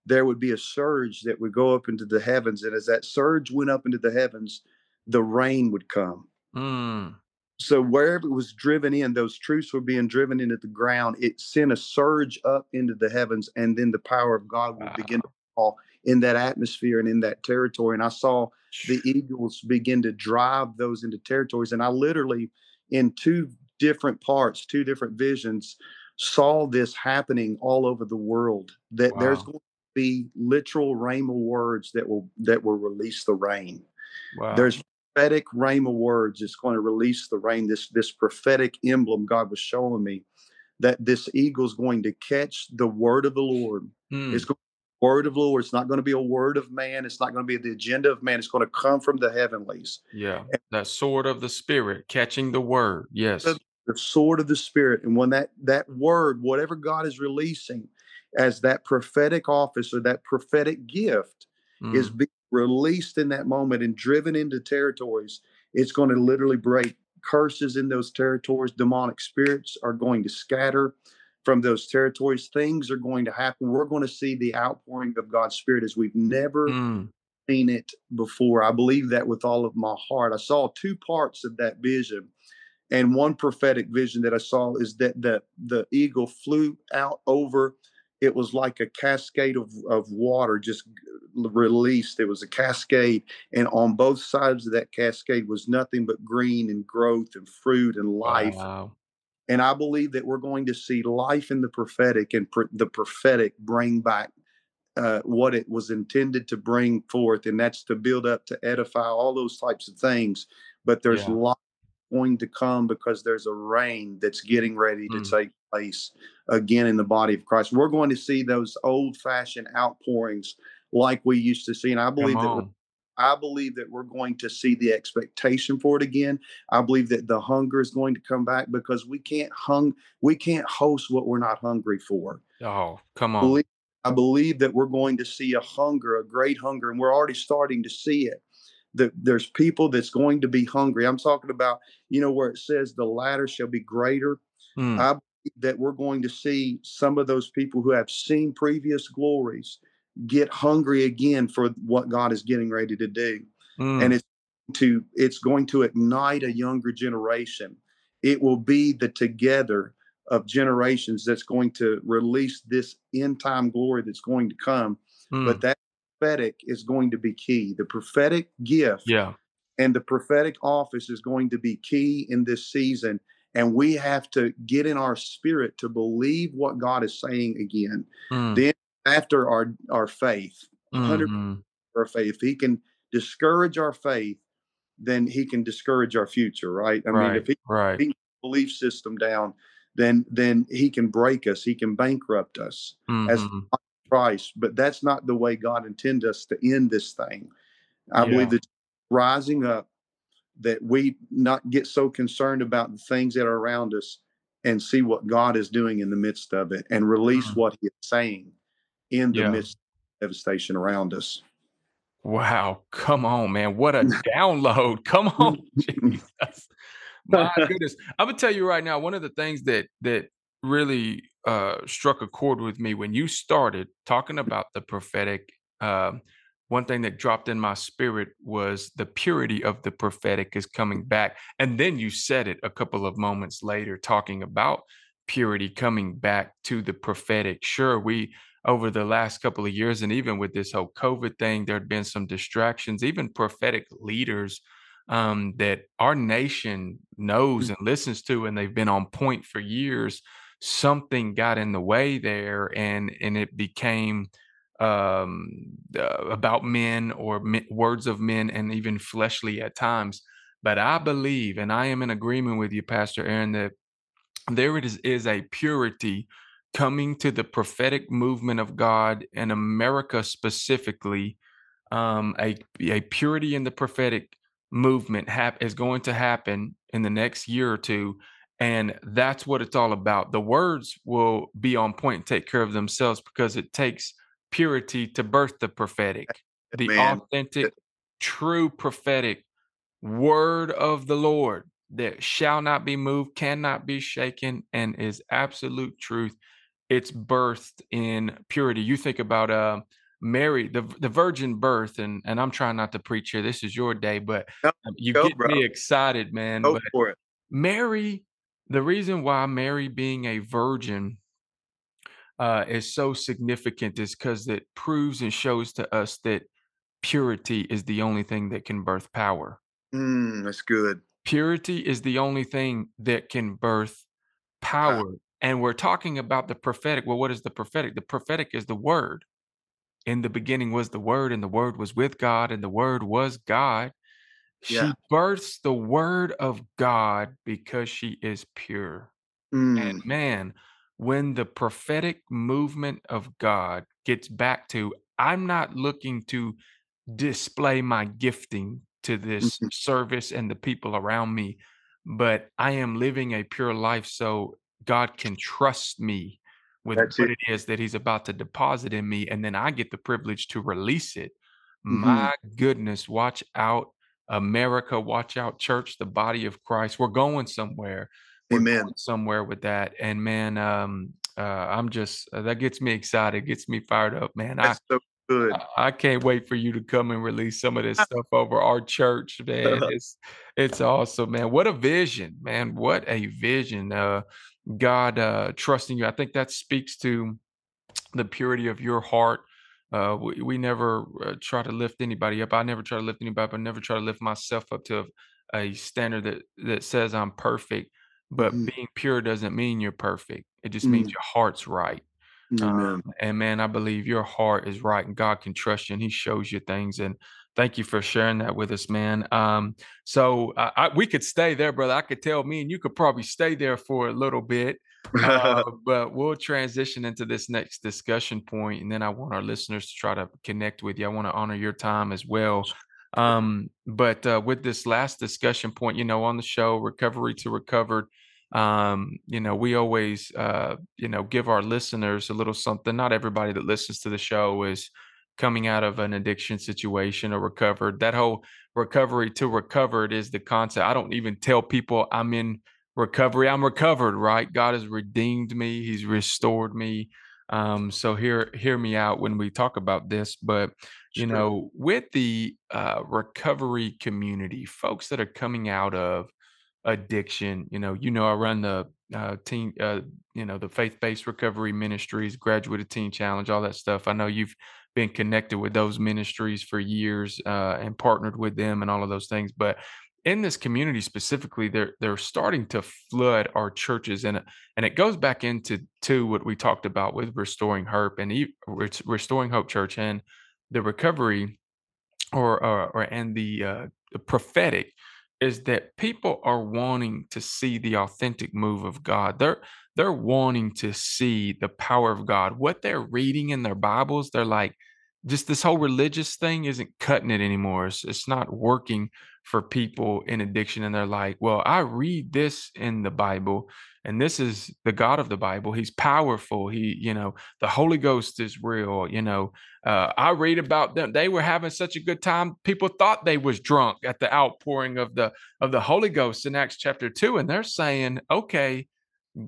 there would be a surge that would go up into the heavens, and as that surge went up into the heavens, the rain would come. Mm, So wherever it was driven in, those truths were being driven into the ground. It sent a surge up into the heavens, and then the power of God would begin to fall in that atmosphere and in that territory. And I saw the eagles begin to drive those into territories. And I literally, in two different parts, two different visions, saw this happening all over the world. That there's going to be literal rhema words that will that will release the rain. Wow. There's prophetic rhema words that's going to release the rain. This this prophetic emblem God was showing me that this eagle's going to catch the word of the Lord. Mm, It's going to be the word of the Lord. It's not going to be a word of man. It's not going to be the agenda of man. It's going to come from the heavenlies. yeah. That sword of the spirit, catching the word. Yes. The sword of the spirit. And when that that word, whatever God is releasing as that prophetic office or that prophetic gift is Mm, being released in that moment and driven into territories, it's going to literally break curses in those territories. Demonic spirits are going to scatter from those territories. Things are going to happen. We're going to see the outpouring of God's Spirit as we've never mm, seen it before. I believe that with all of my heart. I saw two parts of that vision. And one prophetic vision that I saw is that the, the eagle flew out over. It was like a cascade of, of water just released. It was a cascade. And on both sides of that cascade was nothing but green and growth and fruit and life. wow. And I believe that we're going to see life in the prophetic and pr- the prophetic bring back uh, what it was intended to bring forth, and that's to build up, to edify, all those types of things. But there's Yeah. life going to come because there's a rain that's getting ready to Mm. take place again in the body of Christ. We're going to see those old fashioned outpourings like we used to see. And I believe that we're. I believe that we're going to see the expectation for it again. I believe that the hunger is going to come back because we can't hung we can't host what we're not hungry for. Oh, come on. Believe, I believe that we're going to see a hunger, a great hunger, and we're already starting to see it. That there's people that's going to be hungry. I'm talking about, you know, where it says the latter shall be greater. Mm, I believe that we're going to see some of those people who have seen previous glories get hungry again for what God is getting ready to do. And mm, it's to it's going to ignite a younger generation. It will be the together of generations that's going to release this end time glory that's going to come. But mm. that prophetic is going to be key. The prophetic gift Yeah. and the prophetic office is going to be key in this season. And we have to get in our spirit to believe what God is saying again. Mm, Then after our our faith, 100 mhm. our faith. If he can discourage our faith, then he can discourage our future, right? I mean, if he Right. he belief system down, then then he can break us, he can bankrupt us as Mhm. Christ. But that's not the way God intends us to end this thing. I believe Yeah. that rising up, that we not get so concerned about the things that are around us and see what God is doing in the midst of it and release Mm. what he is saying in the Yeah. midst of devastation around us. Wow. Come on, man. What a <laughs> download. Come on, <laughs> Jesus. My goodness. I'm gonna tell you right now, one of the things that that really uh, struck a chord with me when you started talking about the prophetic. Um, one thing that dropped in my spirit was the purity of the prophetic is coming back. And then you said it a couple of moments later, talking about purity coming back to the prophetic. Sure, we over the last couple of years, and even with this whole COVID thing, there had been some distractions, even prophetic leaders um, that our nation knows mm. and listens to, and they've been on point for years. Something got in the way there, and and it became um, uh, about men or words of men, and even fleshly at times. But I believe, and I am in agreement with you, Pastor Aaron, that there is, is a purity coming to the prophetic movement of God in America specifically. Um, a a purity in the prophetic movement hap- is going to happen in the next year or two. And that's what it's all about. The words will be on point and take care of themselves because it takes purity to birth the prophetic, <laughs> the Man. authentic, true prophetic word of the Lord that shall not be moved, cannot be shaken, and is absolute truth. It's birthed in purity. You think about uh, Mary, the the virgin birth, and and I'm trying not to preach here. This is your day, but you Go, get bro. me excited, man. Go for it. Mary, the reason why Mary being a virgin uh, is so significant is because it proves and shows to us that purity is the only thing that can birth power. Mm, that's good. Purity is the only thing that can birth power. And we're talking about the prophetic. Well, what is the prophetic? The prophetic is the word in the beginning was the word and the word was with god and the word was god yeah. she births the word of god because she is pure mm. and man when the prophetic movement of god gets back to i'm not looking to display my gifting to this mm-hmm. service and the people around me but i am living a pure life so god can trust me with That's what it. it is that he's about to deposit in me and then i get the privilege to release it mm-hmm. my goodness watch out america watch out church the body of christ. We're going somewhere. We're amen. going somewhere with that. And man um uh i'm just uh, that gets me excited gets me fired up man. That's I, so good. I, I can't wait for you to come and release some of this <laughs> stuff over our church man. <laughs> It's it's awesome man. What a vision man. What a vision uh God uh, trusting you. I think that speaks to the purity of your heart. Uh, we, we never uh, try to lift anybody up. I never try to lift anybody up. I never try to lift myself up to a standard that that says I'm perfect. But mm-hmm. being pure doesn't mean you're perfect. It just mm-hmm. means your heart's right. Um, and man, I believe your heart is right, and God can trust you, and He shows you things. And Thank you for sharing that with us, man. Um, so uh, I, we could stay there, brother. I could tell me and you could probably stay there for a little bit, uh, <laughs> but we'll transition into this next discussion point, and then I want our listeners to try to connect with you. I want to honor your time as well. Um, but uh, with this last discussion point, you know, on the show, recovery to recovered, um, you know, we always, uh, you know, give our listeners a little something. Not everybody that listens to the show is coming out of an addiction situation or recovered. That whole recovery to recovered is the concept. I don't even tell people I'm in recovery. I'm recovered, right? God has redeemed me. He's restored me. Um, so hear hear me out when we talk about this. But you sure. know, with the uh, recovery community, folks that are coming out of addiction, you know, you know, I run the uh, teen, uh, you know, the faith based recovery ministries, graduate teen challenge, all that stuff. I know you've been connected with those ministries for years uh, and partnered with them and all of those things. But in this community specifically, they're they're starting to flood our churches, and and it goes back into to what we talked about with restoring hope and restoring hope church and the recovery, or or, or and the, uh, the prophetic is that people are wanting to see the authentic move of God. They're they're wanting to see the power of God. What they're reading in their Bibles, they're like, just this whole religious thing isn't cutting it anymore. It's, it's not working for people in addiction. And they're like, well, I read this in the Bible, and this is the God of the Bible. He's powerful. He, you know, the Holy Ghost is real. You know, uh, I read about them. They were having such a good time. People thought they was drunk at the outpouring of the of the Holy Ghost in Acts chapter two, and they're saying, okay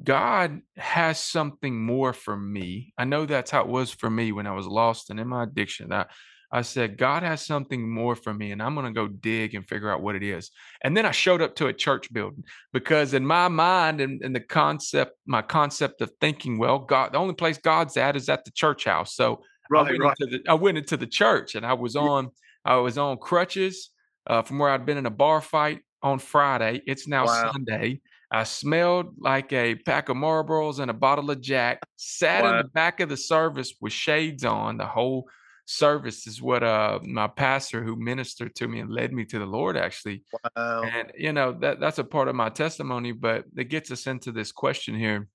God has something more for me. I know that's how it was for me when I was lost and in my addiction. I, I said, God has something more for me, and I'm going to go dig and figure out what it is. And then I showed up to a church building because, in my mind and, and the concept, my concept of thinking, well, God, the only place God's at is at the church house. So right, I, went right. into the, I went into the church, and I was on, I was on crutches uh, from where I'd been in a bar fight on Friday. It's now wow. Sunday. I smelled like a pack of Marlboros and a bottle of Jack. Sat wow. in the back of the service with shades on the whole service is what uh my pastor who ministered to me and led me to the Lord actually. Wow. And you know that that's a part of my testimony, but it gets us into this question here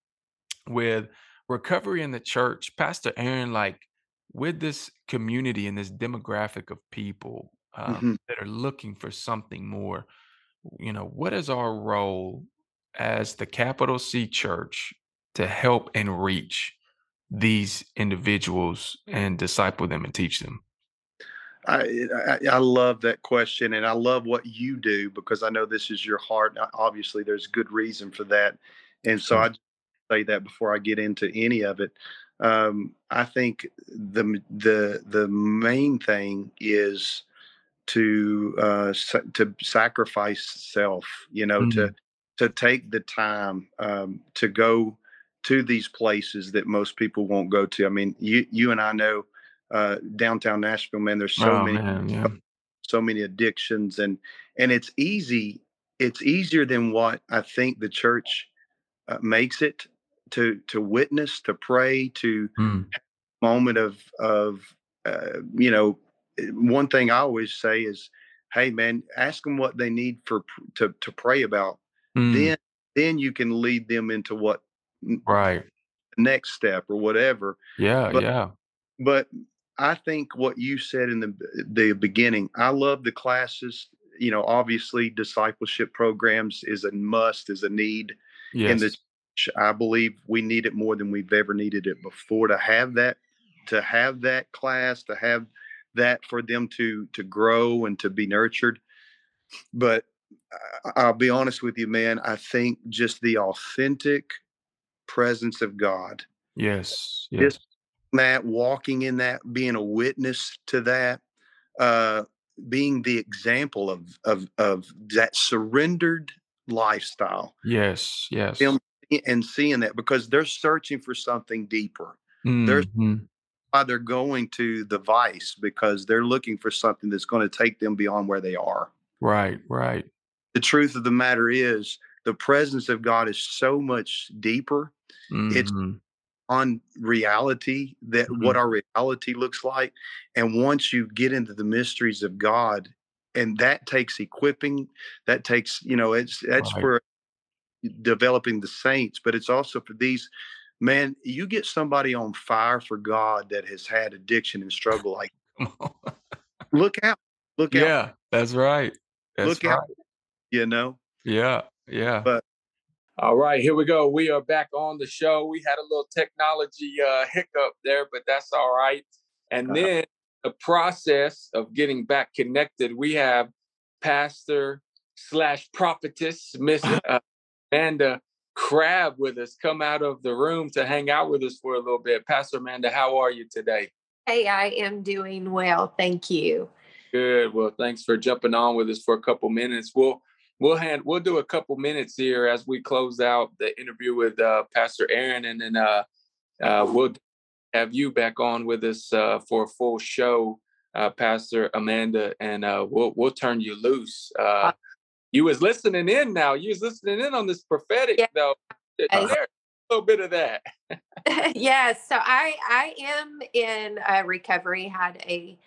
with recovery in the church. Pastor Aaron, like with this community and this demographic of people um, mm-hmm. that are looking for something more, you know, what is our role as the capital C church to help and reach these individuals and disciple them and teach them? I, I, I love that question, and I love what you do because I know this is your heart. Obviously, there's good reason for that, and so I say that before I get into any of it. Um, I think the the the main thing is to uh, to sacrifice self. You know, mm-hmm. to to take the time um, to go to these places that most people won't go to. I mean, you you and I know uh, downtown Nashville, man. There's so oh, many man, yeah. so many addictions, and and it's easy. It's easier than what I think the church uh, makes it to to witness, to pray, to mm. moment of of uh, you know. One thing I always say is, "Hey, man, ask them what they need for to to pray about." Mm. Then then you can lead them into what right next step or whatever. Yeah, but, yeah. But I think what you said in the the beginning, I love the classes. You know, obviously, discipleship programs is a must, is a need yes. in the. I believe we need it more than we've ever needed it before. To have that, to have that class, to have that for them to to grow and to be nurtured. But I'll be honest with you, man. I think just the authentic presence of God. Yes. yes. Just that, walking in that, being a witness to that, uh, being the example of of of that surrendered lifestyle. Yes. Yes. And seeing that because they're searching for something deeper. Mm-hmm. They're why they're going to the vice because they're looking for something that's going to take them beyond where they are. Right, right. The truth of the matter is the presence of God is so much deeper. Mm-hmm. It's on reality that mm-hmm. what our reality looks like. And once you get into the mysteries of God, and that takes equipping, that takes, you know, it's that's right. for developing the saints, but it's also for these man, you get somebody on fire for God that has had addiction and struggle like <laughs> look out. Look out. Yeah, that's right. That's look right. out. You know? Yeah, yeah. But all right, here we go. We are back on the show. We had a little technology uh, hiccup there, but that's all right. And uh-huh. then the process of getting back connected, we have Pastor slash prophetess Miss <laughs> uh, Amanda Crabb with us. Come out of the room to hang out with us for a little bit. Pastor Amanda, how are you today? Hey, I am doing well. Thank you. Good. Well, thanks for jumping on with us for a couple minutes. We'll we'll hand we'll do a couple minutes here as we close out the interview with uh, Pastor Aaron, and then uh, uh, we'll have you back on with us uh, for a full show, uh, Pastor Amanda, and uh, we'll we'll turn you loose. you was listening in now. You was listening in on this prophetic yeah. though. There, a little bit of that. <laughs> yes. So I I am in recovery. Had a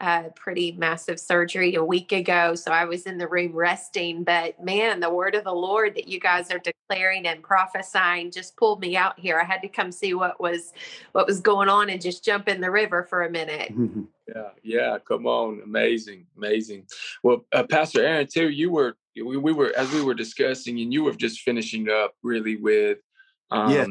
a pretty massive surgery a week ago. So I was in the room resting. But man, the word of the Lord that you guys are declaring and prophesying just pulled me out here. I had to come see what was what was going on and just jump in the river for a minute. <laughs> yeah, yeah, come on, amazing, amazing. Well, uh, Pastor Aaron, too, you were we, we were as we were discussing, and you were just finishing up really with um, yeah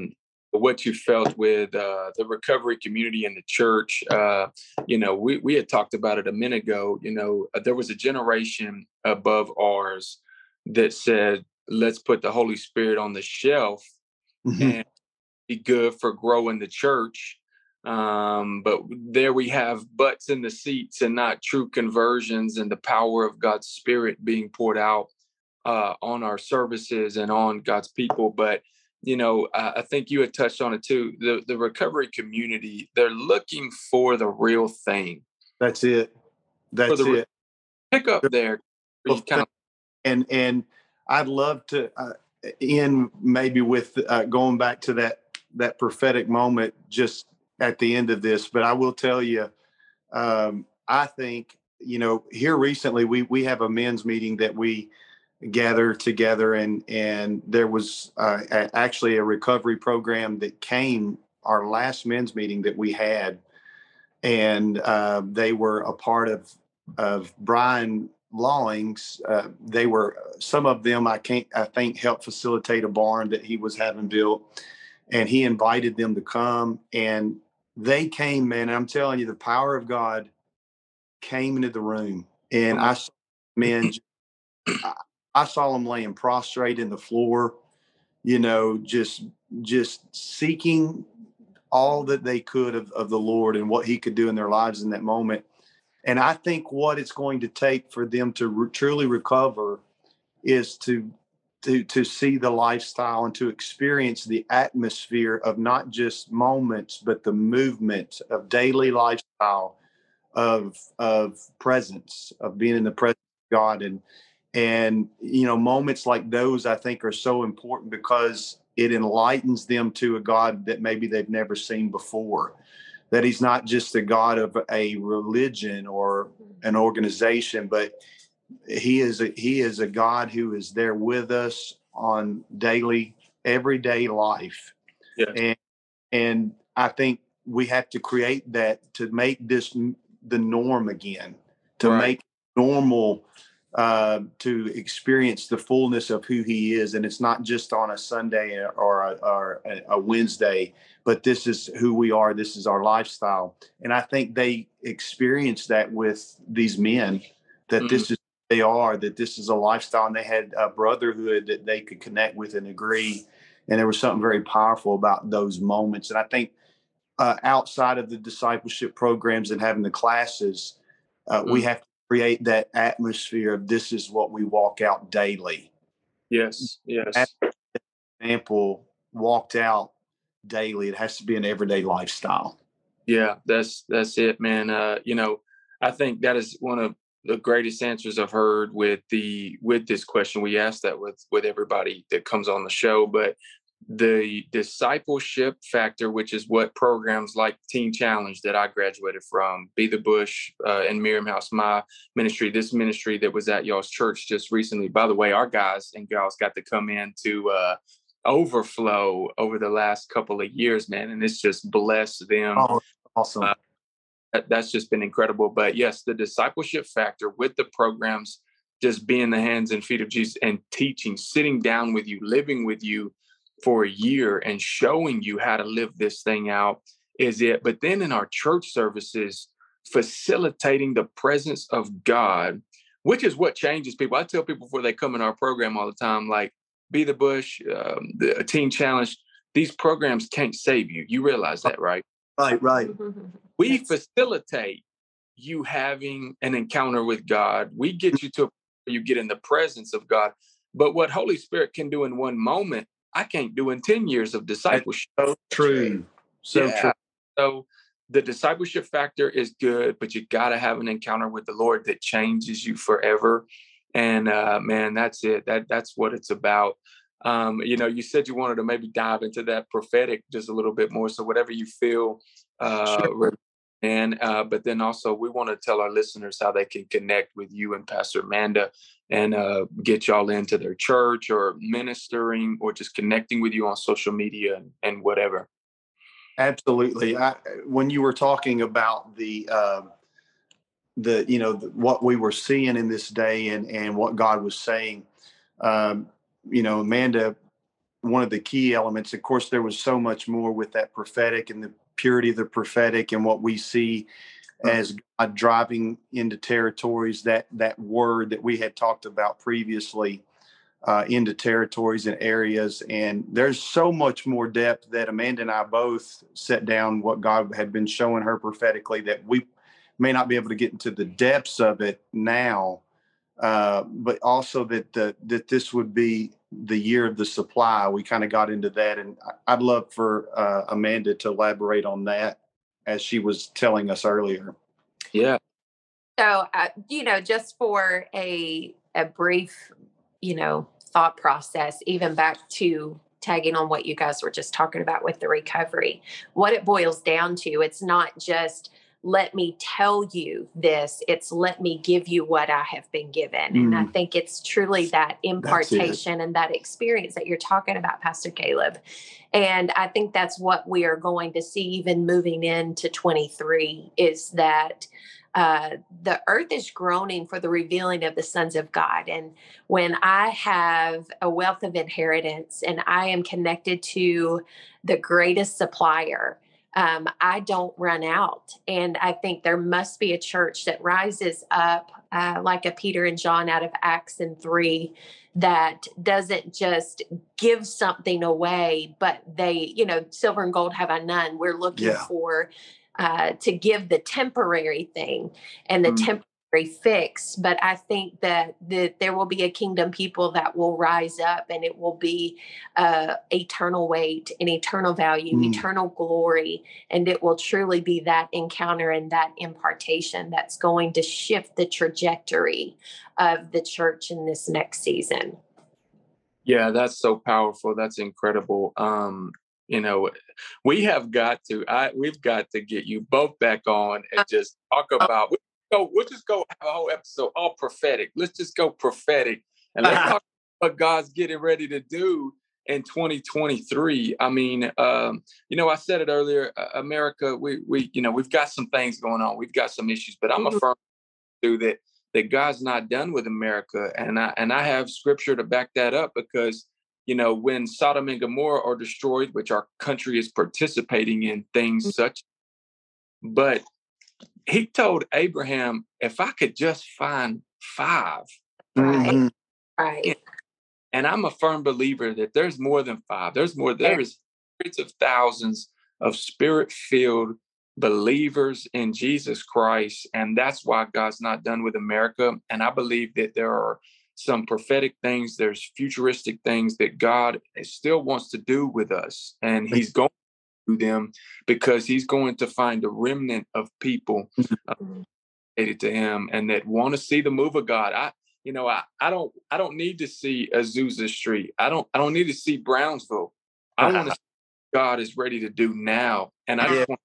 what you felt with uh, the recovery community and the church. Uh, you know, we, we had talked about it a minute ago. You know, uh, there was a generation above ours that said, let's put the Holy Spirit on the shelf mm-hmm. and be good for growing the church. Um, but there we have butts in the seats and not true conversions and the power of God's Spirit being poured out uh, on our services and on God's people. But you know, I think you had touched on it too. The the recovery community they're looking for the real thing. That's it. That's the, it. Pick up there. Kind of, and and I'd love to uh, end maybe with uh, going back to that that prophetic moment just at the end of this. But I will tell you, um, I think you know here recently we we have a men's meeting that we gather together and and there was uh, actually a recovery program that came our last men's meeting that we had. And uh, they were a part of of Brian lawings Uh, they were some of them I can't I think helped facilitate a barn that he was having built. And he invited them to come and they came man i'm telling you the power of god came into the room. And i saw men <clears throat> I, saw them laying prostrate in the floor you know just just seeking all that they could of, of the lord and what he could do in their lives in that moment. And i think what it's going to take for them to re- truly recover is to to to see the lifestyle and to experience the atmosphere of not just moments but the movement of daily lifestyle of of presence of being in the presence of God. And and you know moments like those I think are so important because it enlightens them to a God that maybe they've never seen before that he's not just a god of a religion or an organization but he is a, he is a God who is there with us on daily, everyday life. Yes. And and I think we have to create that to make this the norm again, to right. make normal uh, to experience the fullness of who he is. And it's not just on a Sunday or a, or a Wednesday, but this is who we are. This is our lifestyle. And I think they experience that with these men that mm-hmm. this is they are that this is a lifestyle and they had a brotherhood that they could connect with and agree and there was something very powerful about those moments and i think uh, outside of the discipleship programs and having the classes uh, mm-hmm. we have to create that atmosphere of this is what we walk out daily. Yes yes. Example walked out daily it has to be an everyday lifestyle. Yeah that's that's it man. Uh, you know i think that is one of the greatest answers I've heard with the with this question. We ask that with with everybody that comes on the show, but the discipleship factor, which is what programs like Teen Challenge that I graduated from, Be the Bush uh, and Miriam House, my ministry, this ministry that was at y'all's church just recently. By the way, our guys and gals got to come in to uh, overflow over the last couple of years, man, and it's just blessed them. Oh, awesome. Uh, that's just been incredible. But yes, the discipleship factor with the programs, just being the hands and feet of Jesus and teaching, sitting down with you, living with you for a year and showing you how to live this thing out is it. But then in our church services, facilitating the presence of God, which is what changes people. I tell people before they come in our program all the time, like, be the bush, um, the teen challenge. These programs can't save you. You realize that, right? Right, right. <laughs> We yes. facilitate you having an encounter with God. We get you to you get in the presence of God. But what Holy Spirit can do in one moment, I can't do in 10 years of discipleship. That's so true. So yeah. true. So the discipleship factor is good, but you got to have an encounter with the Lord that changes you forever. And uh, man, that's it. That that's what it's about. Um, you know, you said you wanted to maybe dive into that prophetic just a little bit more. So whatever you feel, uh, sure. And uh, but then also we want to tell our listeners how they can connect with you and Pastor Amanda and uh, get y'all into their church or ministering or just connecting with you on social media and, and whatever. Absolutely. I, when you were talking about the uh, the you know the, what we were seeing in this day and and what God was saying. Um, you know, Amanda, one of the key elements, of course, there was so much more with that prophetic and the purity of the prophetic and what we see as God driving into territories that that word that we had talked about previously. uh, into territories and areas. And there's so much more depth that Amanda and I both set down what God had been showing her prophetically that we may not be able to get into the depths of it now, uh, but also that the, that this would be the year of the supply. We kind of got into that, and I'd love for uh, Amanda to elaborate on that as she was telling us earlier. Yeah. So, uh, you know, just for a a brief, you know, thought process, even back to tagging on what you guys were just talking about with the recovery, what it boils down to, it's not just let me tell you this it's let me give you what i have been given mm. and i mm. think it's truly that impartation and that experience that you're talking about pastor caleb and i think that's what we are going to see even moving into 23 is that uh, the earth is groaning for the revealing of the sons of God. And when I have a wealth of inheritance and I am connected to the greatest supplier, um, I don't run out. And I think there must be a church that rises up uh, like a Peter and John out of Acts and 3 that doesn't just give something away, but they, you know, silver and gold have I none. We're looking yeah. for uh, to give the temporary thing and the mm. temporary fix but i think that that there will be a kingdom people that will rise up and it will be uh, eternal weight and eternal value mm. eternal glory and it will truly be that encounter and that impartation that's going to shift the trajectory of the church in this next season. Yeah that's so powerful. That's incredible. Um you know we have got to i we've got to get you both back on and uh, just talk uh, about go. We'll just go have a whole episode all prophetic. Let's just go prophetic and let's <laughs> talk about what God's getting ready to do in 2023. I mean, um, you know, I said it earlier. Uh, America, we we you know we've got some things going on. We've got some issues, but I'm mm-hmm. a firm to that that God's not done with America, and I and I have scripture to back that up because you know when Sodom and Gomorrah are destroyed, which our country is participating in things mm-hmm. such, but he told Abraham, if I could just find 5 right. Mm-hmm. right. And I'm a firm believer that there's more than five. There's more, there's hundreds of thousands of spirit filled believers in Jesus Christ. And that's why God's not done with America. And I believe that there are some prophetic things, there's futuristic things that God still wants to do with us. And He's going them because he's going to find a remnant of people uh, to him and that want to see the move of God. I, you know, I, I don't, I don't need to see Azusa Street. I don't, I don't need to see Brownsville. I want to God is ready to do now. And I just want